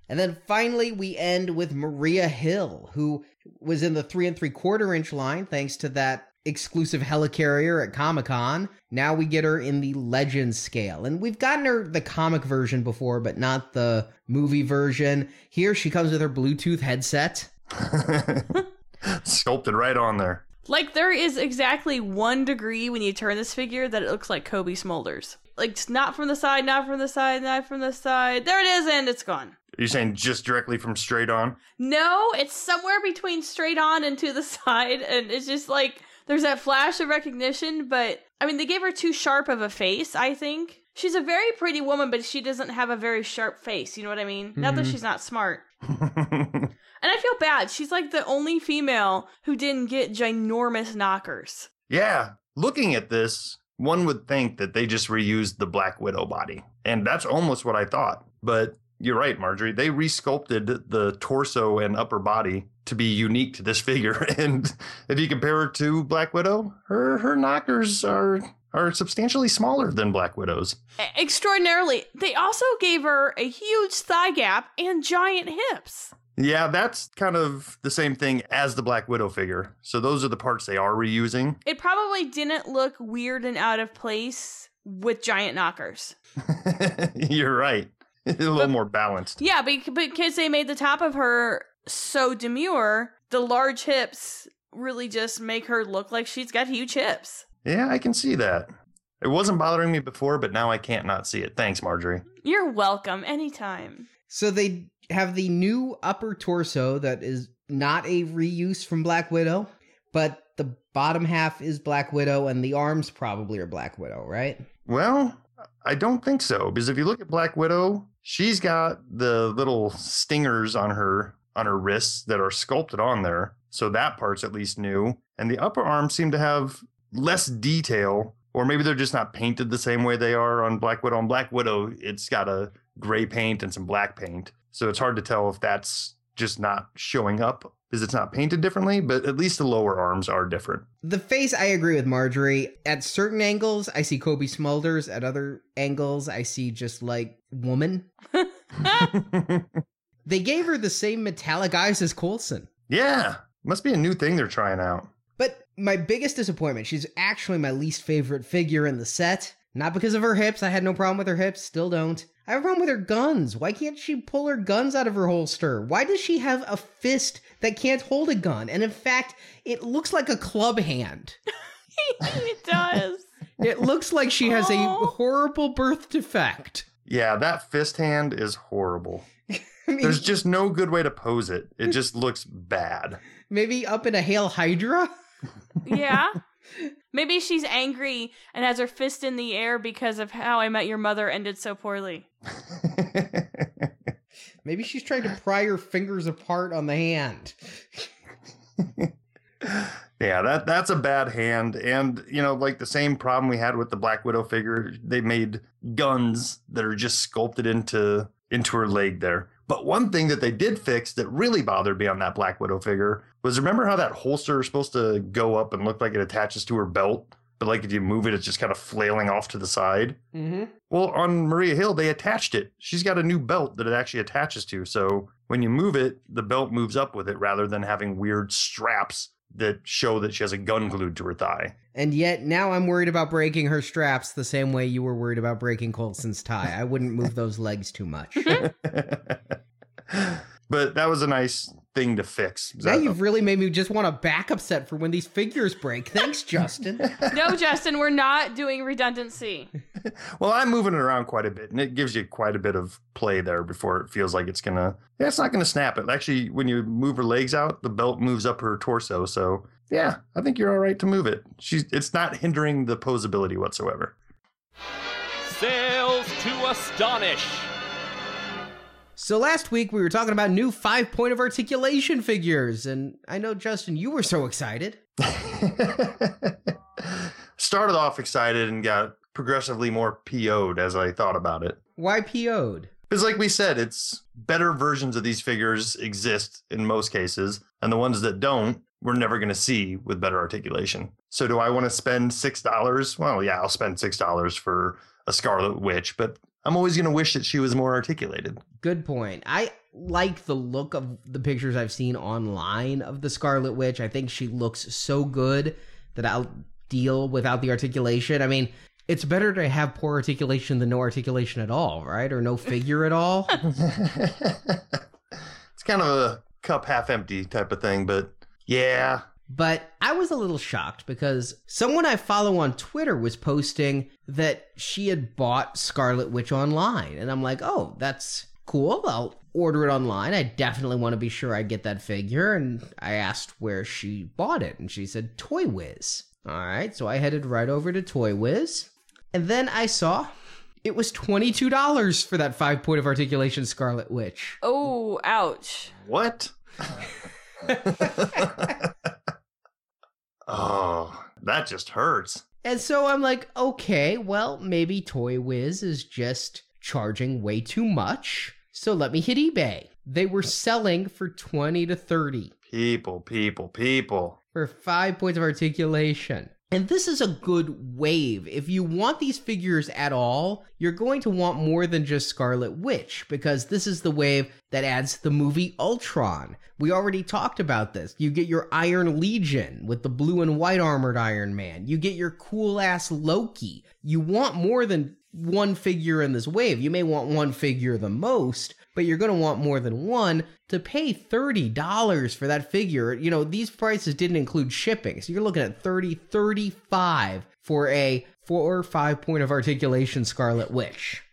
And then finally, we end with Maria Hill, who was in the three and three quarter inch line thanks to that exclusive helicarrier at Comic Con. Now we get her in the Legends scale. And we've gotten her the comic version before, but not the movie version. Here she comes with her Bluetooth headset. Sculpted right on there. Like there is exactly one degree when you turn this figure that it looks like Cobie Smulders. Like it's not from the side, not from the side, not from the side. There it is, and it's gone. Are you saying just directly from straight on? No, it's somewhere between straight on and to the side, and it's just like there's that flash of recognition. But I mean, they gave her too sharp of a face. I think she's a very pretty woman, but she doesn't have a very sharp face. You know what I mean? Not that Mhm. she's not smart. And I feel bad. She's like the only female who didn't get ginormous knockers. Yeah, looking at this, one would think that they just reused the Black Widow body. And that's almost what I thought. But you're right, Marjorie. They resculpted the torso and upper body to be unique to this figure. And if you compare her to Black Widow, her her knockers are are substantially smaller than Black Widow's. Extraordinarily, they also gave her a huge thigh gap and giant hips. Yeah, that's kind of the same thing as the Black Widow figure. So those are the parts they are reusing. It probably didn't look weird and out of place with giant knockers. you're right. A little But- more balanced. Yeah, bec- because they made the top of her so demure, the large hips really just make her look like she's got huge hips. Yeah, I can see that. It wasn't bothering me before, but now I can't not see it. Thanks, Marjorie. You're welcome anytime. So they have the new upper torso that is not a reuse from Black Widow, but the bottom half is Black Widow and the arms probably are Black Widow, right? Well, I don't think so because if you look at Black Widow, she's got the little stingers on her on her wrists that are sculpted on there. So that part's at least new. And the upper arms seem to have less detail or maybe they're just not painted the same way they are on Black Widow. On Black Widow, it's got a gray paint and some black paint. So it's hard to tell if that's just not showing up because it's not painted differently, but at least the lower arms are different. The face, I agree with Marjorie. At certain angles, I see Cobie Smulders. At other angles, I see just like woman. They gave her the same metallic eyes as Coulson. yeah, must be a new thing they're trying out. But my biggest disappointment, she's actually my least favorite figure in the set. Not because of her hips, I had no problem with her hips, still don't. I have a problem with her guns. Why can't she pull her guns out of her holster? Why does she have a fist that can't hold a gun? And in fact, it looks like a club hand. it does. It looks like she has a horrible birth defect. Yeah, that fist hand is horrible. I mean, There's just no good way to pose it. It just looks bad. maybe up in a Hail Hydra? Yeah. Maybe she's angry and has her fist in the air because of how I Met Your Mother ended so poorly. Maybe she's trying to pry her fingers apart on the hand. yeah, that that's a bad hand. And you know, like the same problem we had with the Black Widow figure, they made guns that are just sculpted into into her leg there. But one thing that they did fix that really bothered me on that Black Widow figure was remember how that holster is supposed to go up and look like it attaches to her belt, but like if you move it, it's just kind of flailing off to the side. Mm-hmm. Well, on Maria Hill, they attached it. She's got a new belt that it actually attaches to. So when you move it, the belt moves up with it rather than having weird straps that show that she has a gun glued to her thigh. And yet now I'm worried about breaking her straps the same way you were worried about breaking Coulson's tie. I wouldn't move those legs too much. but that was a nice thing to fix. now you've really made me just want a backup set for when these figures break. Thanks, Justin. No, Justin, we're not doing redundancy. well, I'm moving it around quite a bit, and it gives you quite a bit of play there before it feels like it's gonna. Yeah, it's not gonna snap it. Actually, when you move her legs out, the belt moves up her torso. So yeah, I think you're all right to move it. She's. It's not hindering the posability whatsoever. Sales to astonish. So last week we were talking about new five point of articulation figures, and I know Justin, you were so excited. Started off excited and got progressively more PO'd as I thought about it. Why PO'd? Because, like we said, it's better versions of these figures exist in most cases, and the ones that don't, we're never going to see with better articulation. So, do I want to spend six dollars? Well, yeah, I'll spend six dollars for a Scarlet Witch, but I'm always going to wish that she was more articulated. Good point. I like the look of the pictures I've seen online of the Scarlet Witch. I think she looks so good that I'll deal without the articulation. I mean, it's better to have poor articulation than no articulation at all, right? Or no figure at all. it's kind of a cup half empty type of thing, but yeah, But I was a little shocked because someone I follow on Twitter was posting that she had bought Scarlet Witch online. And I'm like, oh, that's cool. I'll order it online. I definitely want to be sure I get that figure. And I asked where she bought it. And she said, Toy Wiz. All right. So I headed right over to Toy Wiz. And then I saw it was $22 for that five point of articulation Scarlet Witch. Oh, ouch. what? oh, that just hurts. And so I'm like, okay, well, maybe Toy Wiz is just charging way too much. So let me hit eBay. They were selling for 20 to 30 People, people, people. for five points of articulation. And this is a good wave. If you want these figures at all, you're going to want more than just Scarlet Witch, because this is the wave that adds the movie Ultron. We already talked about this. You get your Iron Legion with the blue and white armored Iron Man. You get your cool ass Loki. You want more than one figure in this wave. You may want one figure the most, but you're going to want more than one to pay $30 for that figure. You know, these prices didn't include shipping. So you're looking at 30, 35 for a four or five point of articulation Scarlet Witch.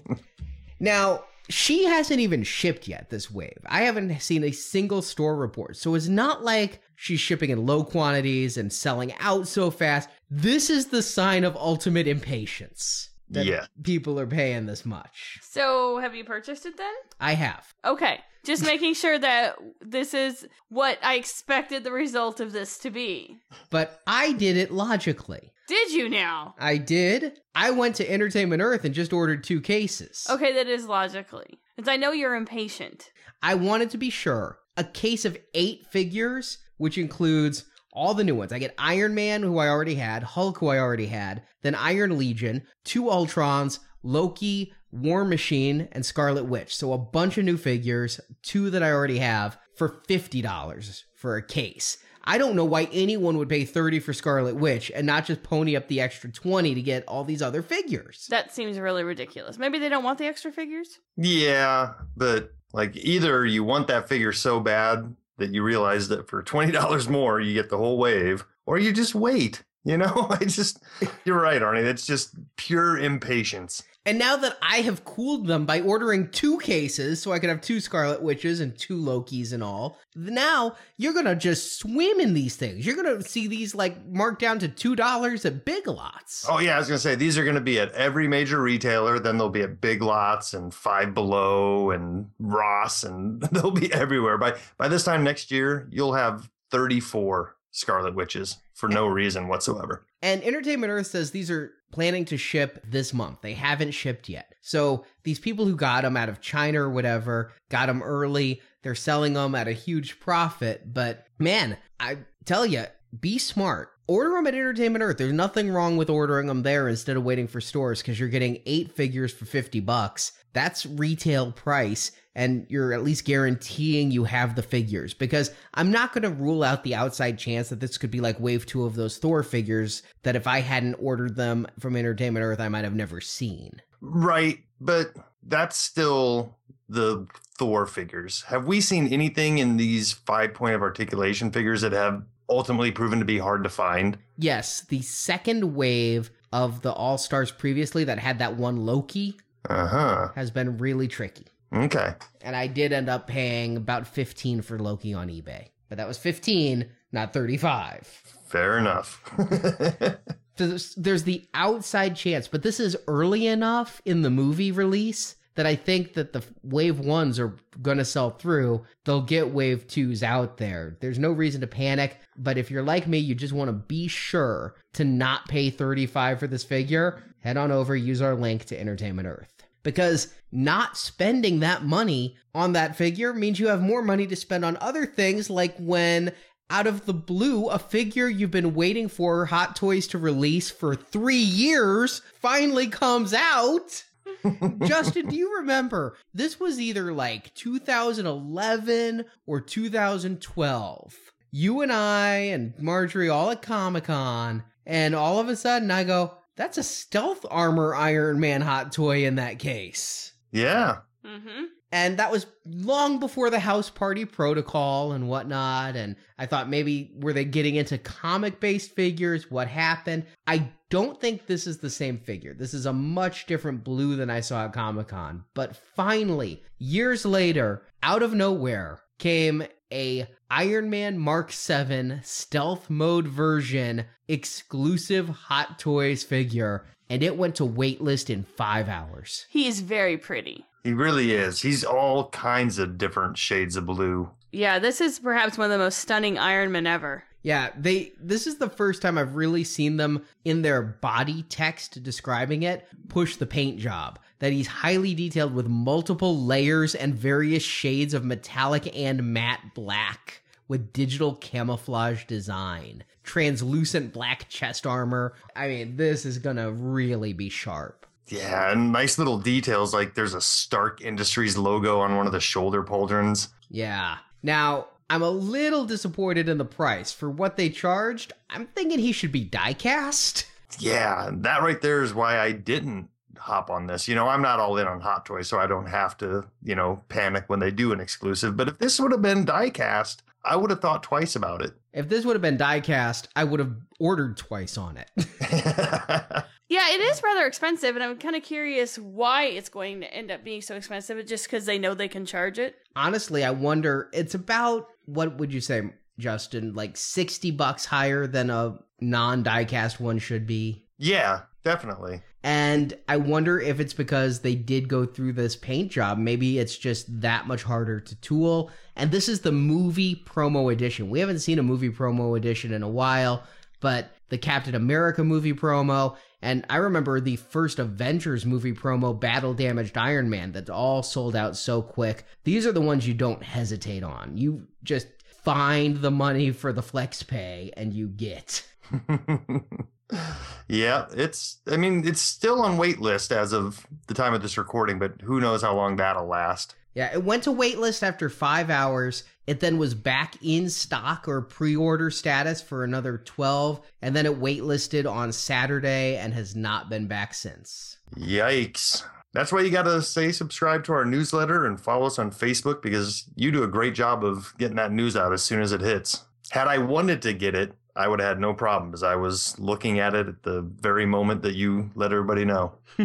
now, she hasn't even shipped yet this wave. I haven't seen a single store report. So it's not like she's shipping in low quantities and selling out so fast. This is the sign of ultimate impatience. That Yeah. people are paying this much. So, have you purchased it then? I have. Okay. Just making sure that this is what I expected the result of this to be. But I did it logically. Did you now? I did. I went to Entertainment Earth and just ordered two cases. Okay, that is logically. Because I know you're impatient. I wanted to be sure. A case of eight figures, which includes all the new ones. I get Iron Man, who I already had, Hulk, who I already had, then Iron Legion, two Ultrons, Loki, War Machine, and Scarlet Witch. So a bunch of new figures, two that I already have, for $50 for a case. I don't know why anyone would pay 30 for Scarlet Witch and not just pony up the extra 20 to get all these other figures. That seems really ridiculous. Maybe they don't want the extra figures? Yeah, but like either you want that figure so bad that you realize that for $20 more you get the whole wave, or you just wait. You know, I just, you're right, Arnie. That's just pure impatience. And now that I have cooled them by ordering two cases so I can have two Scarlet Witches and two Lokis and all, now you're going to just swim in these things. You're going to see these like marked down to $2 at Big Lots. Oh, yeah. I was going to say these are going to be at every major retailer. Then they'll be at Big Lots and Five Below and Ross, and they'll be everywhere. By, by this time next year, you'll have 34 Scarlet Witches for no reason whatsoever. And Entertainment Earth says these are planning to ship this month. They haven't shipped yet. So these people who got them out of China or whatever got them early. They're selling them at a huge profit. But man, I tell you, be smart. Order them at Entertainment Earth. There's nothing wrong with ordering them there instead of waiting for stores because you're getting eight figures for 50 bucks. That's retail price and you're at least guaranteeing you have the figures because I'm not going to rule out the outside chance that this could be like wave 2 of those Thor figures that if I hadn't ordered them from Entertainment Earth I might have never seen. Right, but that's still the Thor figures. Have we seen anything in these 5 point of articulation figures that have ultimately proven to be hard to find? Yes, the second wave of the All Stars previously that had that one Loki uh-huh. has been really tricky. Okay. And I did end up paying about 15 for Loki on eBay. But that was 15, not 35. Fair enough. there's, there's the outside chance, but this is early enough in the movie release that I think that the wave ones are going to sell through. They'll get wave twos out there. There's no reason to panic. But if you're like me, you just want to be sure to not pay 35 for this figure, head on over, use our link to Entertainment Earth because not spending that money on that figure means you have more money to spend on other things like when out of the blue a figure you've been waiting for hot toys to release for 3 years finally comes out Justin, do you remember? This was either like 2011 or 2012. You and I and Marjorie all at Comic Con, and all of a sudden I go, that's a stealth armor Iron Man hot toy in that case. Yeah. Mm-hmm. And that was long before the house party protocol and whatnot. And I thought maybe were they getting into comic based figures? What happened? I don't think this is the same figure. This is a much different blue than I saw at Comic Con. But finally, years later, out of nowhere, came a Iron Man Mark 7 stealth mode version exclusive Hot Toys figure, and it went to waitlist in five hours. He is very pretty. He really is. He's all kinds of different shades of blue. Yeah, this is perhaps one of the most stunning Iron Men ever. Yeah, they this is the first time I've really seen them in their body text describing it push the paint job. That he's highly detailed with multiple layers and various shades of metallic and matte black with digital camouflage design. Translucent black chest armor. I mean, this is going to really be sharp. Yeah, and nice little details like there's a Stark Industries logo on one of the shoulder pauldrons. Yeah. Now, I'm a little disappointed in the price. For what they charged, I'm thinking he should be diecast. Yeah, that right there is why I didn't hop on this. You know, I'm not all in on Hot Toys, so I don't have to, you know, panic when they do an exclusive. But if this would have been diecast, I would have thought twice about it. If this would have been diecast, I would have ordered twice on it. yeah, it is rather expensive, and I'm kind of curious why it's going to end up being so expensive. Just because they know they can charge it. Honestly, I wonder. It's about what would you say, Justin? Like sixty bucks higher than a non-diecast one should be. Yeah, definitely. And I wonder if it's because they did go through this paint job. Maybe it's just that much harder to tool. And this is the movie promo edition. We haven't seen a movie promo edition in a while, but the Captain America movie promo, and I remember the first Avengers movie promo, Battle Damaged Iron Man, that all sold out so quick. These are the ones you don't hesitate on. You just find the money for the flex pay and you get. yeah, it's. I mean, it's still on wait list as of the time of this recording, but who knows how long that'll last. Yeah, it went to waitlist after five hours. It then was back in stock or pre order status for another 12, and then it waitlisted on Saturday and has not been back since. Yikes. That's why you got to stay subscribed to our newsletter and follow us on Facebook because you do a great job of getting that news out as soon as it hits. Had I wanted to get it, I would have had no problem because I was looking at it at the very moment that you let everybody know.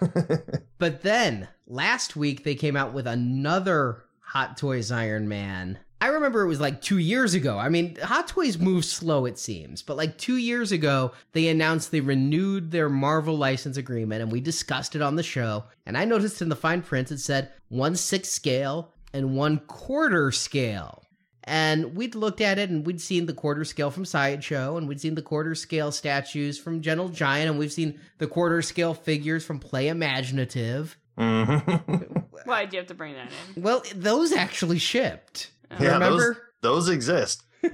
But then last week they came out with another Hot Toys Iron Man. I remember it was like two years ago. I mean, Hot Toys move slow, it seems, but like two years ago, they announced they renewed their Marvel license agreement and we discussed it on the show. And I noticed in the fine print it said one sixth scale and one quarter scale. And we'd looked at it and we'd seen the quarter scale from Sideshow and we'd seen the quarter scale statues from Gentle Giant and we've seen the quarter scale figures from Play Imaginative. Mhm. Why'd you have to bring that in? Well, those actually shipped. yeah, those, those exist.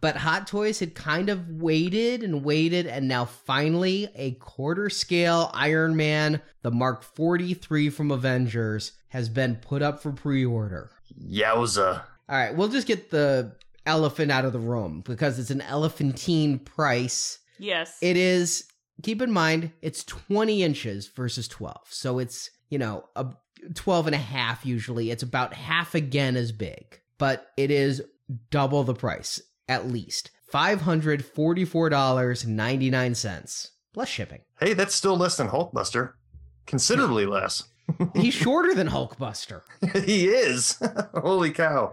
But Hot Toys had kind of waited and waited, and now finally a quarter scale Iron Man, the Mark 43 from Avengers, has been put up for pre order. Yowza. All right, we'll just get the elephant out of the room because it's an elephantine price. Yes. It is, keep in mind, it's 20 inches versus 12. So it's, you know, a 12 and a half usually. It's about half again as big, but it is double the price at least. $544.99 plus shipping. Hey, that's still less than Hulkbuster. Considerably less. He's shorter than Hulkbuster. he is. Holy cow.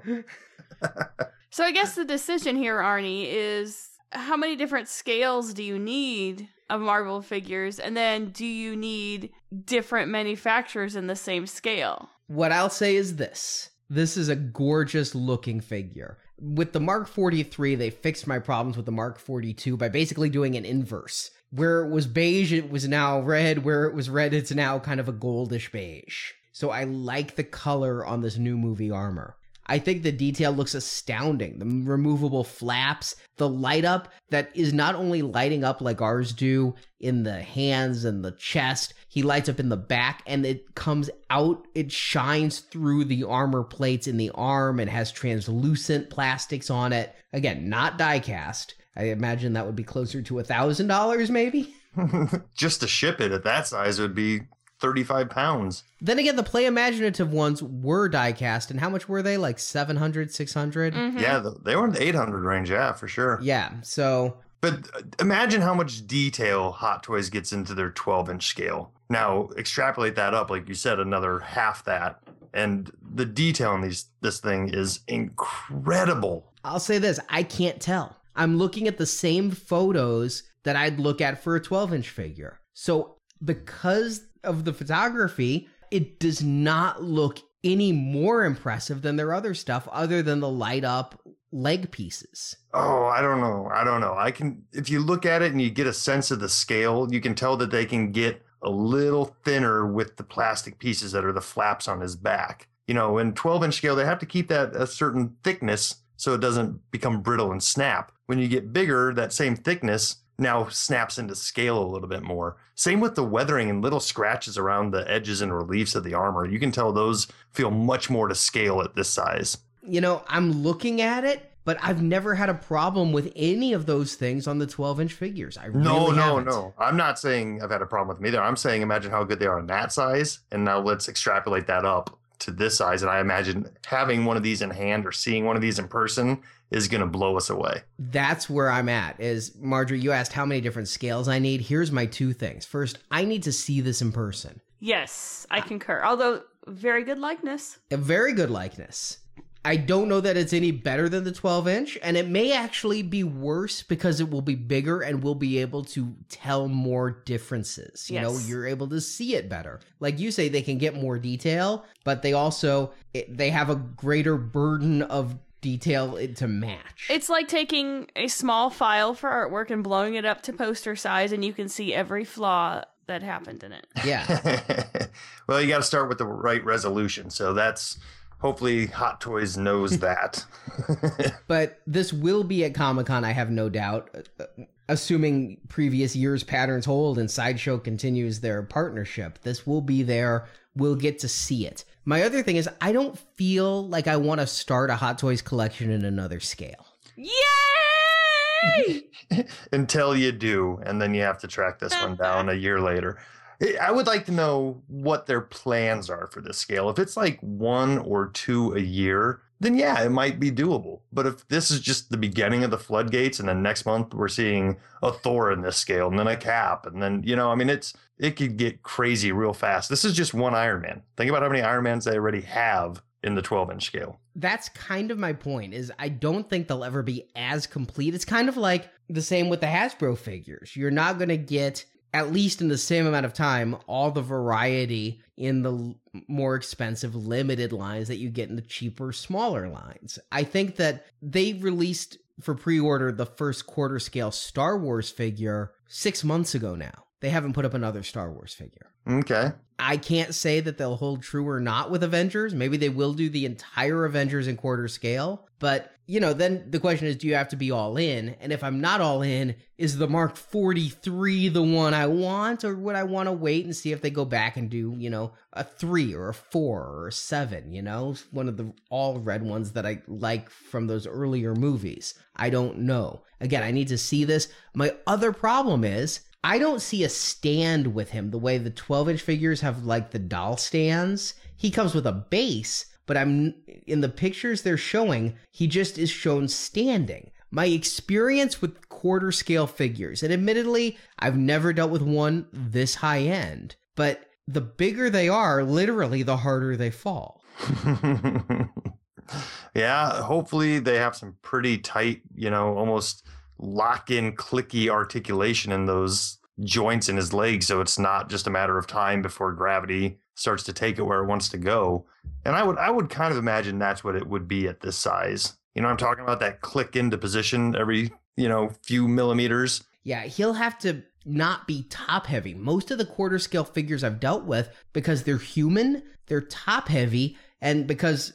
so I guess the decision here, Arnie, is how many different scales do you need of Marvel figures? And then do you need different manufacturers in the same scale? What I'll say is this. This is a gorgeous looking figure. With the Mark 43, they fixed my problems with the Mark 42 by basically doing an inverse. Where it was beige, it was now red. Where it was red, it's now kind of a goldish beige. So I like the color on this new movie armor. I think the detail looks astounding. The removable flaps, the light up that is not only lighting up like ours do in the hands and the chest, he lights up in the back and it comes out, it shines through the armor plates in the arm and has translucent plastics on it. Again, not die cast. I imagine that would be closer to a thousand dollars maybe. Just to ship it at that size would be 35 pounds. Then again, the play imaginative ones were die cast, and how much were they? Like 700, 600? Mhm. Yeah, they were in the 800 range, yeah, for sure. Yeah, so But uh, imagine how much detail Hot Toys gets into their 12 inch scale. Now, extrapolate that up, like you said, another half that. And the detail in these this thing is incredible. I'll say this I can't tell. I'm looking at the same photos that I'd look at for a 12 inch figure. So, because of the photography, it does not look any more impressive than their other stuff, other than the light up leg pieces. Oh, I don't know. I don't know. I can, if you look at it and you get a sense of the scale, you can tell that they can get a little thinner with the plastic pieces that are the flaps on his back. You know, in 12 inch scale, they have to keep that a certain thickness so it doesn't become brittle and snap. When you get bigger, that same thickness now snaps into scale a little bit more. Same with the weathering and little scratches around the edges and reliefs of the armor. You can tell those feel much more to scale at this size. You know, I'm looking at it, but I've never had a problem with any of those things on the 12 inch figures. I No, really no, haven't. no. I'm not saying I've had a problem with them either. I'm saying imagine how good they are in that size. And now let's extrapolate that up to this size. And I imagine having one of these in hand or seeing one of these in person is going to blow us away. That's where I'm at. Is Marjorie, you asked how many different scales I need. Here's my two things. First, I need to see this in person. Yes, I concur. Although, very good likeness. A very good likeness. I don't know that it's any better than the 12 inch, and it may actually be worse because it will be bigger and we'll be able to tell more differences. You know, Yes. you're able to see it better. Like you say, they can get more detail, but they also it, they have a greater burden of detail to match. It's like taking a small file for artwork and blowing it up to poster size, and you can see every flaw that happened in it. yeah. well, you got to start with the right resolution. So that's hopefully Hot Toys knows that. But this will be at Comic Con, I have no doubt. uh, uh, Assuming previous years' patterns hold and Sideshow continues their partnership, this will be there. We'll get to see it. My other thing is, I don't feel like I want to start a Hot Toys collection in another scale. Yay! Until you do, and then you have to track this one down a year later. I- I would like to know what their plans are for this scale. If it's like one or two a year, then yeah, it might be doable. But if this is just the beginning of the floodgates, and then next month we're seeing a Thor in this scale, and then a Cap, and then you know, I mean, it's it could get crazy real fast. This is just one Iron Man. Think about how many Iron Mans they already have in the 12 inch scale. That's kind of my point is I don't think they'll ever be as complete. It's kind of like the same with the Hasbro figures. You're not going to get at least in the same amount of time all the variety in the more expensive limited lines that you get in the cheaper smaller lines. I think that they released for pre-order the first quarter scale Star Wars figure 6 months ago now. They haven't put up another Star Wars figure. Okay. I can't say that they'll hold true or not with Avengers. Maybe they will do the entire Avengers in quarter scale. But, you know, then the question is do you have to be all in? And if I'm not all in, is the Mark 43 the one I want? Or would I want to wait and see if they go back and do, you know, a three or a four or a seven, you know, one of the all red ones that I like from those earlier movies? I don't know. Again, I need to see this. My other problem is I don't see a stand with him the way the 12 inch figures have like the doll stands. He comes with a base, but I'm in the pictures they're showing, he just is shown standing. My experience with quarter scale figures, and admittedly, I've never dealt with one this high end, but the bigger they are, literally, the harder they fall. yeah, hopefully they have some pretty tight, you know, almost lock in clicky articulation in those joints in his legs so it's not just a matter of time before gravity starts to take it where it wants to go. And I would I would kind of imagine that's what it would be at this size. You know, I'm talking about that click into position every, you know, few millimeters. Yeah, he'll have to not be top heavy. Most of the quarter scale figures I've dealt with, because they're human, they're top heavy, and because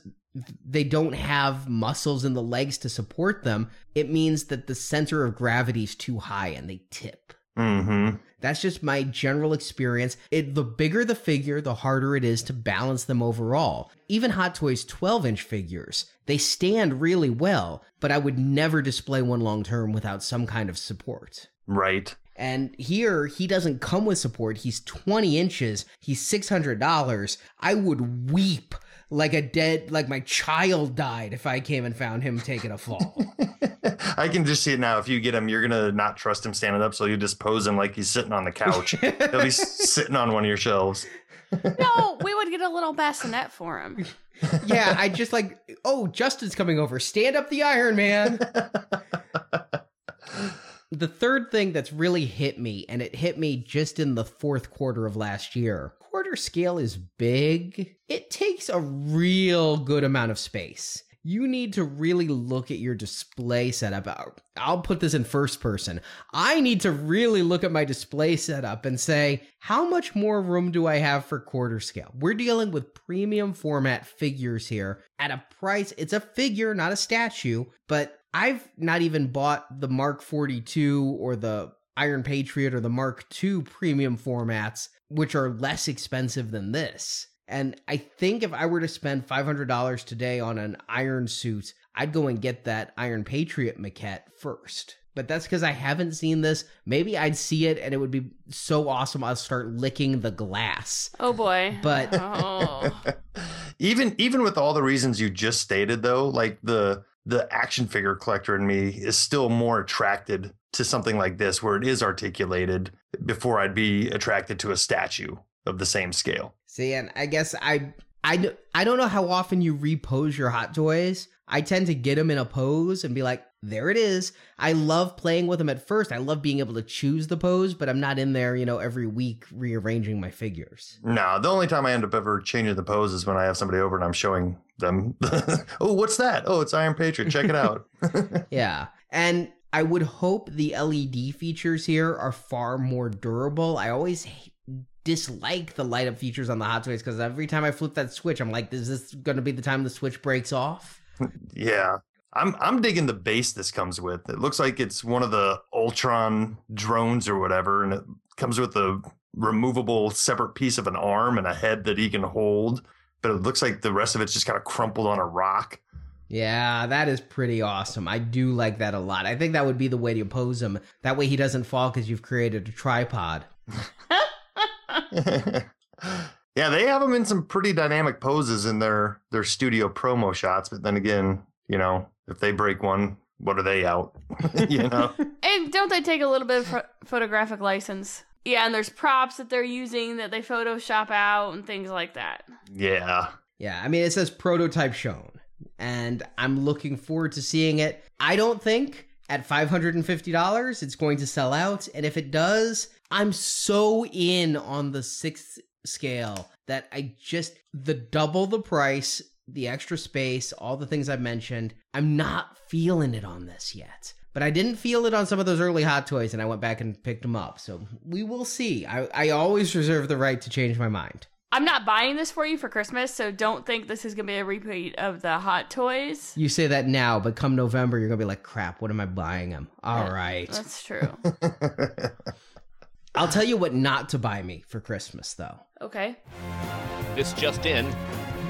they don't have muscles in the legs to support them, it means that the center of gravity is too high and they tip. Mm-hmm. That's just my general experience. It, the bigger the figure, the harder it is to balance them overall. Even Hot Toys 12 inch figures, they stand really well, but I would never display one long term without some kind of support. Right. And here, he doesn't come with support. He's 20 inches. He's $600. I would weep like a dead, like my child died if I came and found him taking a fall. I can just see it now. If you get him, you're gonna not trust him standing up, so you just pose him like he's sitting on the couch. He'll be sitting on one of your shelves. No, we would get a little bassinet for him. yeah, I just like, oh, Justin's coming over. Stand up the Iron Man. the third thing that's really hit me, and it hit me just in the fourth quarter of last year quarter scale is big. It takes a real good amount of space. You need to really look at your display setup. Uh, I'll put this in first person. I need to really look at my display setup and say, how much more room do I have for quarter scale? We're dealing with premium format figures here at a price. It's a figure, not a statue, but I've not even bought the Mark 42 or the Iron Patriot or the Mark II premium formats, which are less expensive than this. And I think if I were to spend $500 today on an iron suit, I'd go and get that Iron Patriot maquette first. But that's because I haven't seen this. Maybe I'd see it and it would be so awesome I'll start licking the glass. Oh boy. But oh. even even with all the reasons you just stated though, like the the action figure collector in me is still more attracted to something like this where it is articulated before I'd be attracted to a statue of the same scale. See, and I guess I I I don't know how often you repose your hot toys. I tend to get them in a pose and be like, there it is. I love playing with them at first. I love being able to choose the pose, but I'm not in there, you know, every week rearranging my figures. No, the only time I end up ever changing the pose is when I have somebody over and I'm showing them, oh, what's that? Oh, it's Iron Patriot. Check it out. yeah. And I would hope the LED features here are far more durable. I always dislike the light up features on the Hot Toys because every time I flip that switch, I'm like, is this going to be the time the switch breaks off? yeah. I'm I'm digging the base this comes with. It looks like it's one of the Ultron drones or whatever, and it comes with a removable separate piece of an arm and a head that he can hold. but it looks like the rest of it's just kind of crumpled on a rock. Yeah, that is pretty awesome. I do like that a lot. I think that would be the way to pose him. That way he doesn't fall because you've created a tripod. yeah, they have him in some pretty dynamic poses in their their studio promo shots. But then again, you know, if they break one, what are they out? you know. And don't they take a little bit of pho- photographic license? Yeah, and there's props that they're using that they Photoshop out and things like that. Yeah. Yeah, I mean, it says prototype shown, and I'm looking forward to seeing it. I don't think at $550 it's going to sell out, and if it does, I'm so in on the sixth scale that I just, the double the price, the extra space, all the things I've mentioned, I'm not feeling it on this yet. But I didn't feel it on some of those early Hot Toys, and I went back and picked them up. So we will see. I, I always reserve the right to change my mind. I'm not buying this for you for Christmas, so don't think this is gonna be a repeat of the Hot Toys. You say that now, but come November, you're gonna be like, "Crap, what am I buying them?" All Yeah, right, That's true. I'll tell you what not to buy me for Christmas, though. Okay. This just in.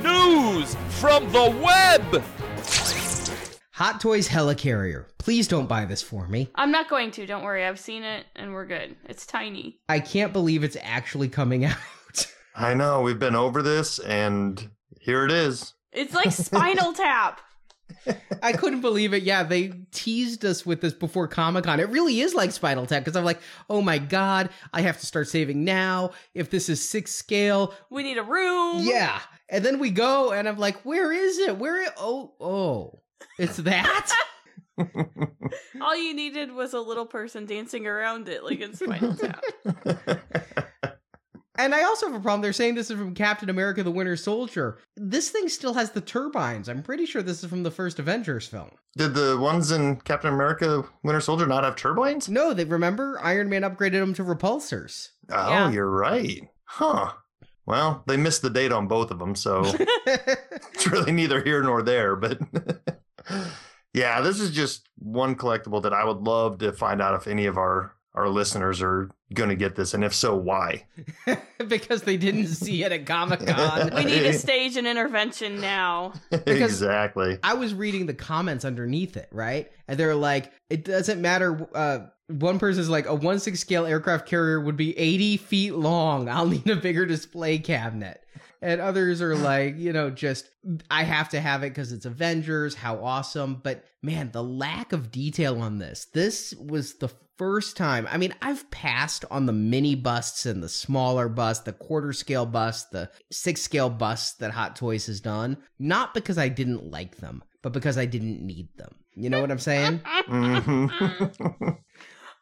News from the web! Hot Toys Helicarrier. Please don't buy this for me. I'm not going to, don't worry. I've seen it and we're good. It's tiny. I can't believe it's actually coming out. I know we've been over this, and here it is. It's like Spinal Tap. I couldn't believe it. Yeah, they teased us with this before Comic Con. It really is like Spinal Tap because I'm like, oh my god, I have to start saving now. If this is six scale, We need a room. yeah. And then we go, and I'm like, where is it? Where? oh, oh, it's that. All you needed was a little person dancing around it like in Spinal Tap. And I also have a problem. They're saying this is from Captain America: The Winter Soldier. This thing still has the turbines. I'm pretty sure this is from the first Avengers film. Did the ones in Captain America Winter Soldier not have turbines? No, they remember Iron Man upgraded them to repulsors. Oh, Yeah. you're right. Huh. Well, they missed the date on both of them, so it's really neither here nor there. But yeah, this is just one collectible that I would love to find out if any of our our listeners are going to get this, and if so, why? because they didn't see it at Comic Con. We need to stage an intervention now. exactly. I was reading the comments underneath it, right? And they're like, it doesn't matter. Uh, one person's like, a 1 6 scale aircraft carrier would be 80 feet long. I'll need a bigger display cabinet. And others are like, you know, just, I have to have it because it's Avengers. How awesome. But man, the lack of detail on this. This was the first time. I mean, I've passed on the mini busts and the smaller bust, the quarter scale bust, the six scale busts that Hot Toys has done, not because I didn't like them, but because I didn't need them. You know what I'm saying? Mhm.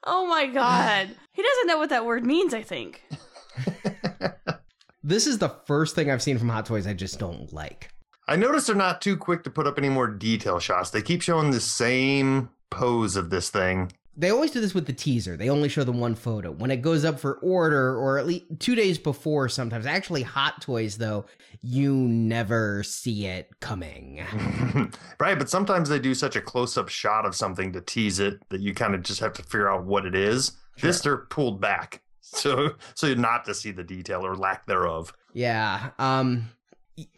Oh my god. He doesn't know what that word means, I think. this is the first thing I've seen from Hot Toys I just don't like. I notice they're not too quick to put up any more detail shots. They keep showing the same pose of this thing. They always do this with the teaser. They only show the one photo. When it goes up for order, or at least two days before sometimes. Actually, Hot Toys, though, you never see it coming. right, but sometimes they do such a close-up shot of something to tease it that you kind of just have to figure out what it is. This they're pulled back. So so not to see the detail or lack thereof. Yeah. Um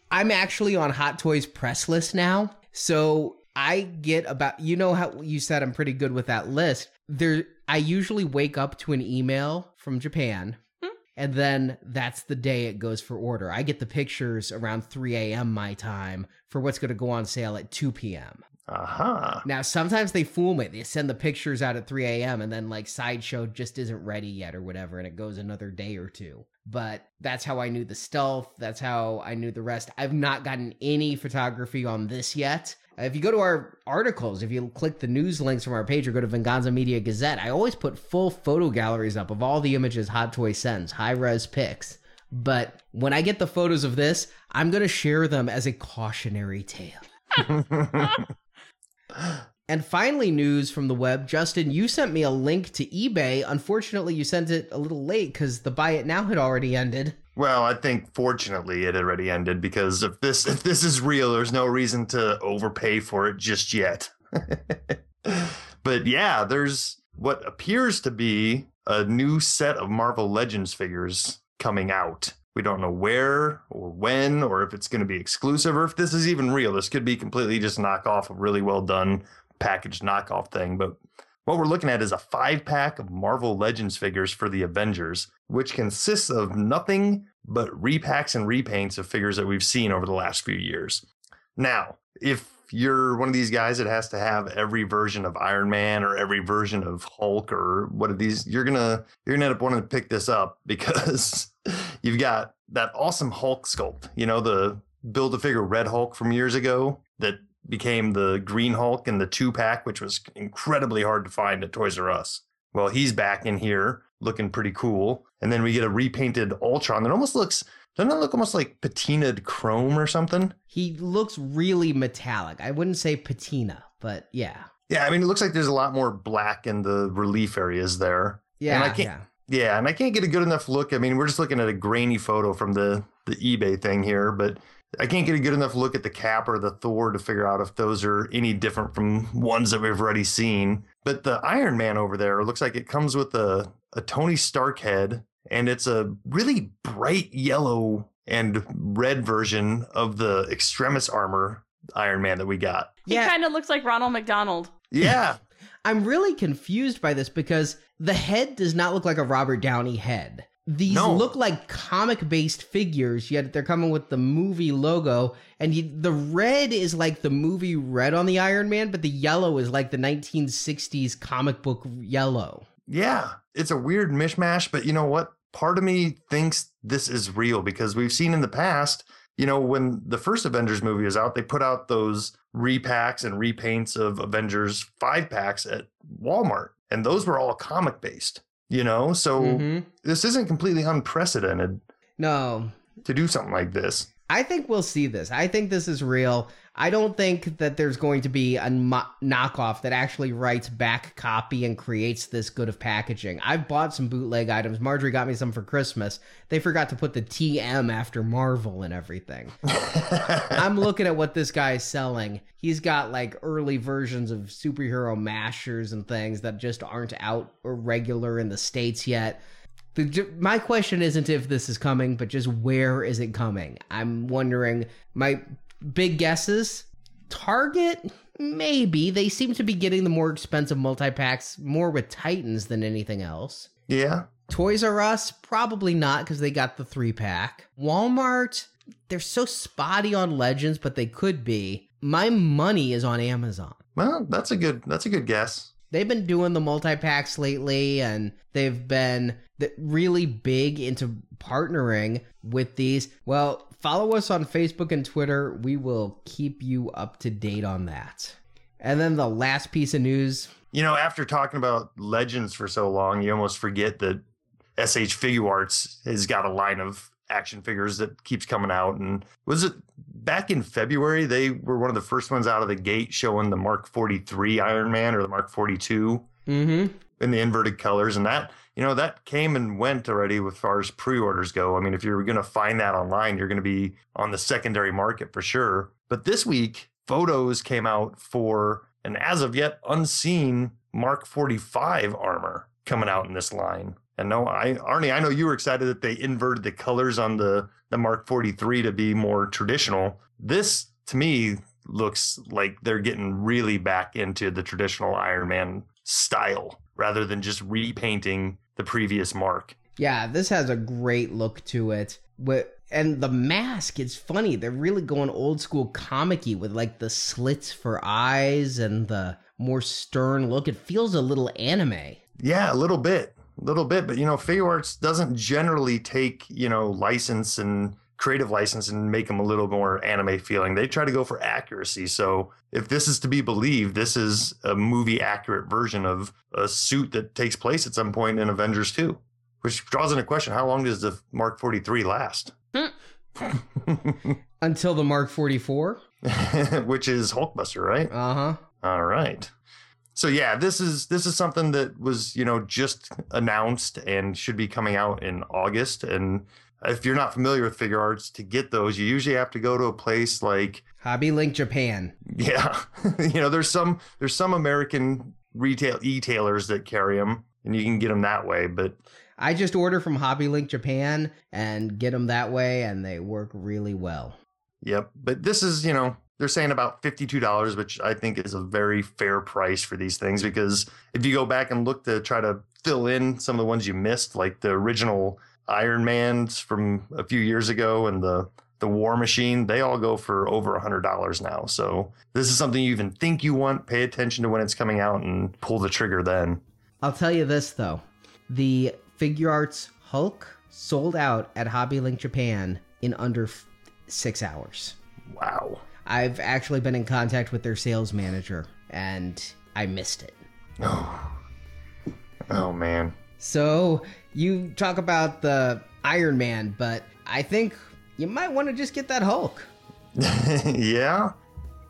I'm actually on Hot Toys press list now. So I get about you know how you said I'm pretty good with that list. There I usually wake up to an email from Japan. Hmm. And then that's the day it goes for order. I get the pictures around 3 a.m. my time for what's going to go on sale at 2 p.m. Aha. Now, sometimes they fool me. They send the pictures out at 3 a.m. and then, like, Sideshow just isn't ready yet or whatever, and it goes another day or two. But that's how I knew the stealth. That's how I knew the rest. I've not gotten any photography on this yet. If you go to our articles, if you click the news links from our page or go to Venganza Media Gazette, I always put full photo galleries up of all the images Hot Toy sends, high res pics. But when I get the photos of this, I'm going to share them as a cautionary tale. And finally, news from the web. Justin, you sent me a link to eBay. Unfortunately, you sent it a little late because the buy it now had already ended. Well, I think fortunately it already ended because if this if this is real, there's no reason to overpay for it just yet. but yeah, there's what appears to be a new set of Marvel Legends figures coming out. We don't know where or when or if it's going to be exclusive or if this is even real. This could be completely just knockoff, a really well done packaged knockoff thing. But what we're looking at is a five pack of Marvel Legends figures for the Avengers, which consists of nothing but repacks and repaints of figures that we've seen over the last few years. Now, if you're one of these guys that has to have every version of Iron Man or every version of Hulk or what are these, you're gonna you're gonna end up wanting to pick this up because you've got that awesome Hulk sculpt. You know, the build a figure Red Hulk from years ago that became the Green Hulk in the two pack, which was incredibly hard to find at Toys R Us. Well, he's back in here looking pretty cool. And then we get a repainted Ultron that almost looks doesn't it look almost like patinaed chrome or something? He looks really metallic. I wouldn't say patina, but yeah. Yeah, I mean, it looks like there's a lot more black in the relief areas there. Yeah, and I can't, yeah. Yeah, and I can't get a good enough look. I mean, we're just looking at a grainy photo from the the eBay thing here, but I can't get a good enough look at the cap or the Thor to figure out if those are any different from ones that we've already seen. But the Iron Man over there looks like it comes with a, a Tony Stark head, and it's a really bright yellow and red version of the Extremis armor Iron Man that we got. He Yeah. kind of looks like Ronald McDonald. Yeah. I'm really confused by this because the head does not look like a Robert Downey head. These No. look like comic based figures, yet they're coming with the movie logo. And you, the red is like the movie red on the Iron Man, but the yellow is like the 1960s comic book yellow. Yeah, it's a weird mishmash, but you know what? Part of me thinks this is real because we've seen in the past, you know, when the first Avengers movie is out, they put out those repacks and repaints of Avengers five packs at Walmart, and those were all comic based, you know? So Mhm. this isn't completely unprecedented No, to do something like this. I think we'll see this. I think this is real. I don't think that there's going to be a mo- knockoff that actually writes back copy and creates this good of packaging. I've bought some bootleg items. Marjorie got me some for Christmas. They forgot to put the TM after Marvel and everything. I'm looking at what this guy is selling. He's got like early versions of superhero mashers and things that just aren't out or regular in the States yet. The, my question isn't if this is coming, but just where is it coming? I'm wondering. My big guesses Target? Maybe. They seem to be getting the more expensive multi packs more with Titans than anything else. yeah. Toys R Us? Probably not because they got the three pack. Walmart? They're so spotty on Legends, but they could be. My money is on Amazon. Well, that's a good that's a good guess. They've been doing the multi packs lately, and they've been really big into partnering with these. Well, follow us on Facebook and Twitter. We will keep you up to date on that. And then the last piece of news You know, after talking about legends for so long, you almost forget that SH Figuarts has got a line of action figures that keeps coming out. And was it back in February? They were one of the first ones out of the gate showing the Mark 43 Iron Man or the Mark 42 Mm-hmm. in the inverted colors. And that, you know, that came and went already as far as pre orders go. I mean, if you're going to find that online, you're going to be on the secondary market for sure. But this week, photos came out for an as of yet unseen Mark 45 armor coming out in this line. And no, I Arnie, I know you were excited that they inverted the colors on the the Mark 43 to be more traditional. This to me looks like they're getting really back into the traditional Iron Man style rather than just repainting the previous Mark. Yeah, this has a great look to it. And the mask, it's funny. They're really going old school comic with like the slits for eyes and the more stern look. It feels a little anime. Yeah, a little bit, a little bit. But you know, Figuarts doesn't generally take you know license and creative license and make them a little more anime feeling. They try to go for accuracy. So if this is to be believed, this is a movie accurate version of a suit that takes place at some point in Avengers 2. Which draws into question: How long does the Mark Forty Three last? Until the Mark 44. Which is Hulkbuster, right? Uh huh. All right. So yeah, this is this is something that was you know just announced and should be coming out in August. And if you're not familiar with Figuarts, to get those, you usually have to go to a place like Hobby Link Japan. yeah, you know there's some there's some American retail e-tailers that carry them, and you can get them that way. But I just order from Hobby Link Japan and get them that way, and they work really well. Yep. But this is, you know, they're saying about $52, which I think is a very fair price for these things because if you go back and look to try to fill in some of the ones you missed, like the original Iron Mans from a few years ago and the the War Machine, they all go for over $100 now. So this is something you even think you want. Pay attention to when it's coming out and pull the trigger then. I'll tell you this though. The Figuarts Hulk sold out at Hobby Link Japan in under f- 6 hours. Wow. I've actually been in contact with their sales manager and I missed it. Oh. Oh man. So, you talk about the Iron Man, but I think you might want to just get that Hulk. yeah.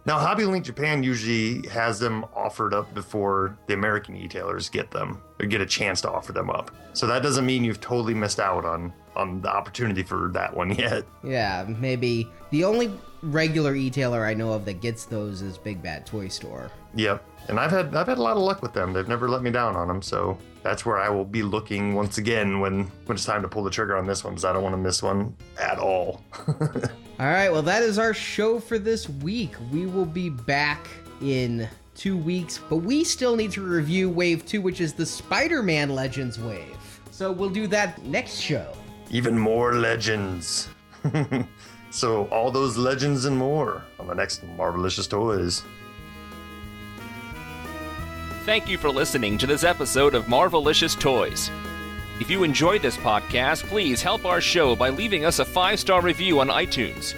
Now, Hobby Link Japan usually has them offered up before the American retailers get them or get a chance to offer them up. So that doesn't mean you've totally missed out on on the opportunity for that one yet. Yeah, maybe the only regular e-tailer I know of that gets those is Big Bad Toy Store. Yep. And I've had I've had a lot of luck with them. They've never let me down on them. So that's where I will be looking once again when when it's time to pull the trigger on this one because I don't want to miss one at all. All right, well that is our show for this week. We will be back in 2 weeks, but we still need to review wave 2 which is the Spider-Man Legends wave. So we'll do that next show. Even more legends. so all those legends and more on the next Marvelicious Toys. Thank you for listening to this episode of Marvelicious Toys. If you enjoyed this podcast, please help our show by leaving us a five star review on iTunes.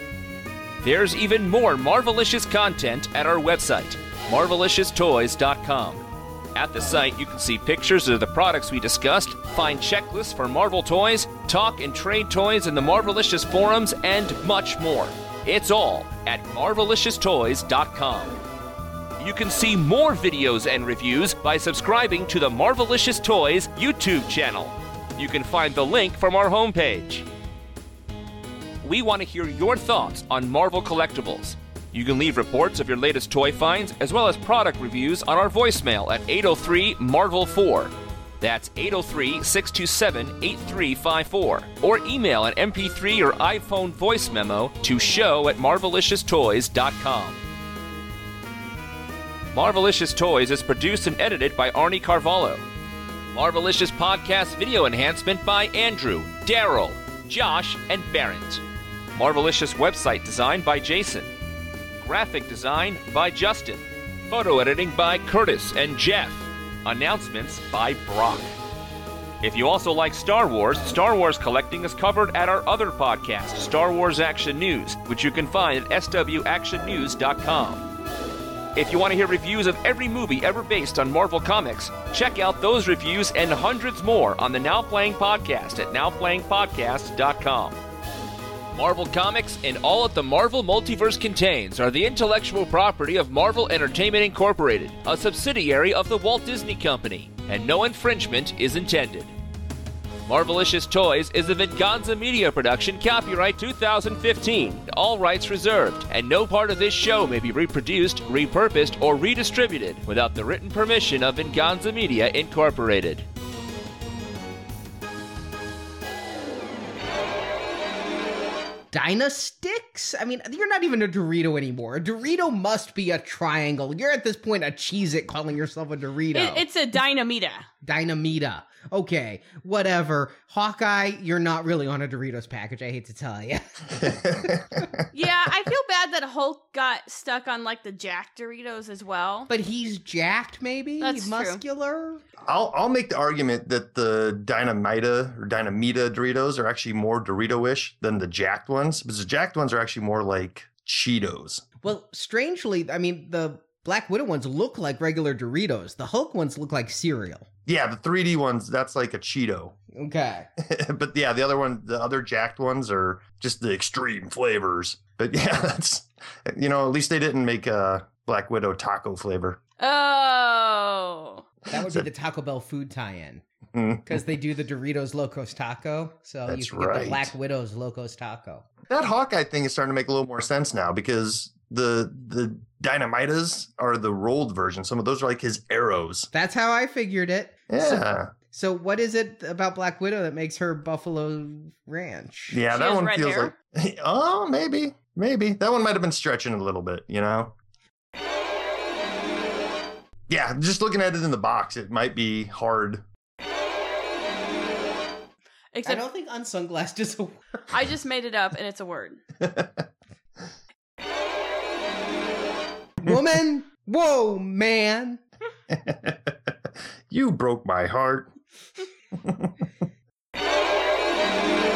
There's even more Marvelicious content at our website, marvelicioustoys.com. At the site, you can see pictures of the products we discussed, find checklists for Marvel toys, talk and trade toys in the Marvelicious forums, and much more. It's all at marvelicioustoys.com. You can see more videos and reviews by subscribing to the Marvelicious Toys YouTube channel. You can find the link from our homepage. We want to hear your thoughts on Marvel collectibles. You can leave reports of your latest toy finds as well as product reviews on our voicemail at 803 Marvel 4. That's 803 627 8354. Or email an MP3 or iPhone voice memo to show at marvelicioustoys.com. Marvelicious Toys is produced and edited by Arnie Carvalho. Marvelicious Podcast video enhancement by Andrew, Daryl, Josh, and Barrett. Marvelicious website design by Jason. Graphic design by Justin. Photo editing by Curtis and Jeff. Announcements by Brock. If you also like Star Wars, Star Wars collecting is covered at our other podcast, Star Wars Action News, which you can find at swactionnews.com. If you want to hear reviews of every movie ever based on Marvel Comics, check out those reviews and hundreds more on the Now Playing Podcast at nowplayingpodcast.com. Marvel Comics and all that the Marvel Multiverse contains are the intellectual property of Marvel Entertainment Incorporated, a subsidiary of the Walt Disney Company, and no infringement is intended. Marvelicious Toys is a Venganza Media production, copyright 2015, all rights reserved, and no part of this show may be reproduced, repurposed, or redistributed without the written permission of Venganza Media Incorporated. Dynasticks? I mean, you're not even a Dorito anymore. A Dorito must be a triangle. You're at this point a Cheez It calling yourself a Dorito. It, it's a Dinamita. Dinamita. Okay, whatever. Hawkeye, you're not really on a Doritos package, I hate to tell you. Yeah, I feel bad that Hulk got stuck on like the Jack Doritos as well. but he's jacked, maybe? That's true. Muscular? I'll I'll make the argument that the Dinamita or Dinamita Doritos are actually more Dorito-ish than the jacked ones, because the jacked ones are actually more like Cheetos. Well, strangely, I mean, the Black Widow ones look like regular Doritos. The Hulk ones look like cereal. Yeah, the 3D ones, that's like a Cheeto. Okay. but yeah, the other one, the other jacked ones are just the extreme flavors. But yeah, that's you know, at least they didn't make a Black Widow taco flavor. Oh. That would be the Taco Bell food tie-in. Mm-hmm. Because they do the Doritos Locos Taco. So That's you can get right. the Black Widow's Locos Taco. That Hawkeye thing is starting to make a little more sense now because the the Dinamitas are the rolled version. Some of those are like his arrows. That's how I figured it. Yeah. So what is it about Black Widow that makes her Buffalo Ranch? Yeah, She that one feels hair? like. Oh, maybe, maybe that one might have been stretching a little bit. You know. Yeah, just looking at it in the box, it might be hard. Except I don't think unsunglassed is a word. I just made it up and it's a word. Woman, whoa, man. you broke my heart.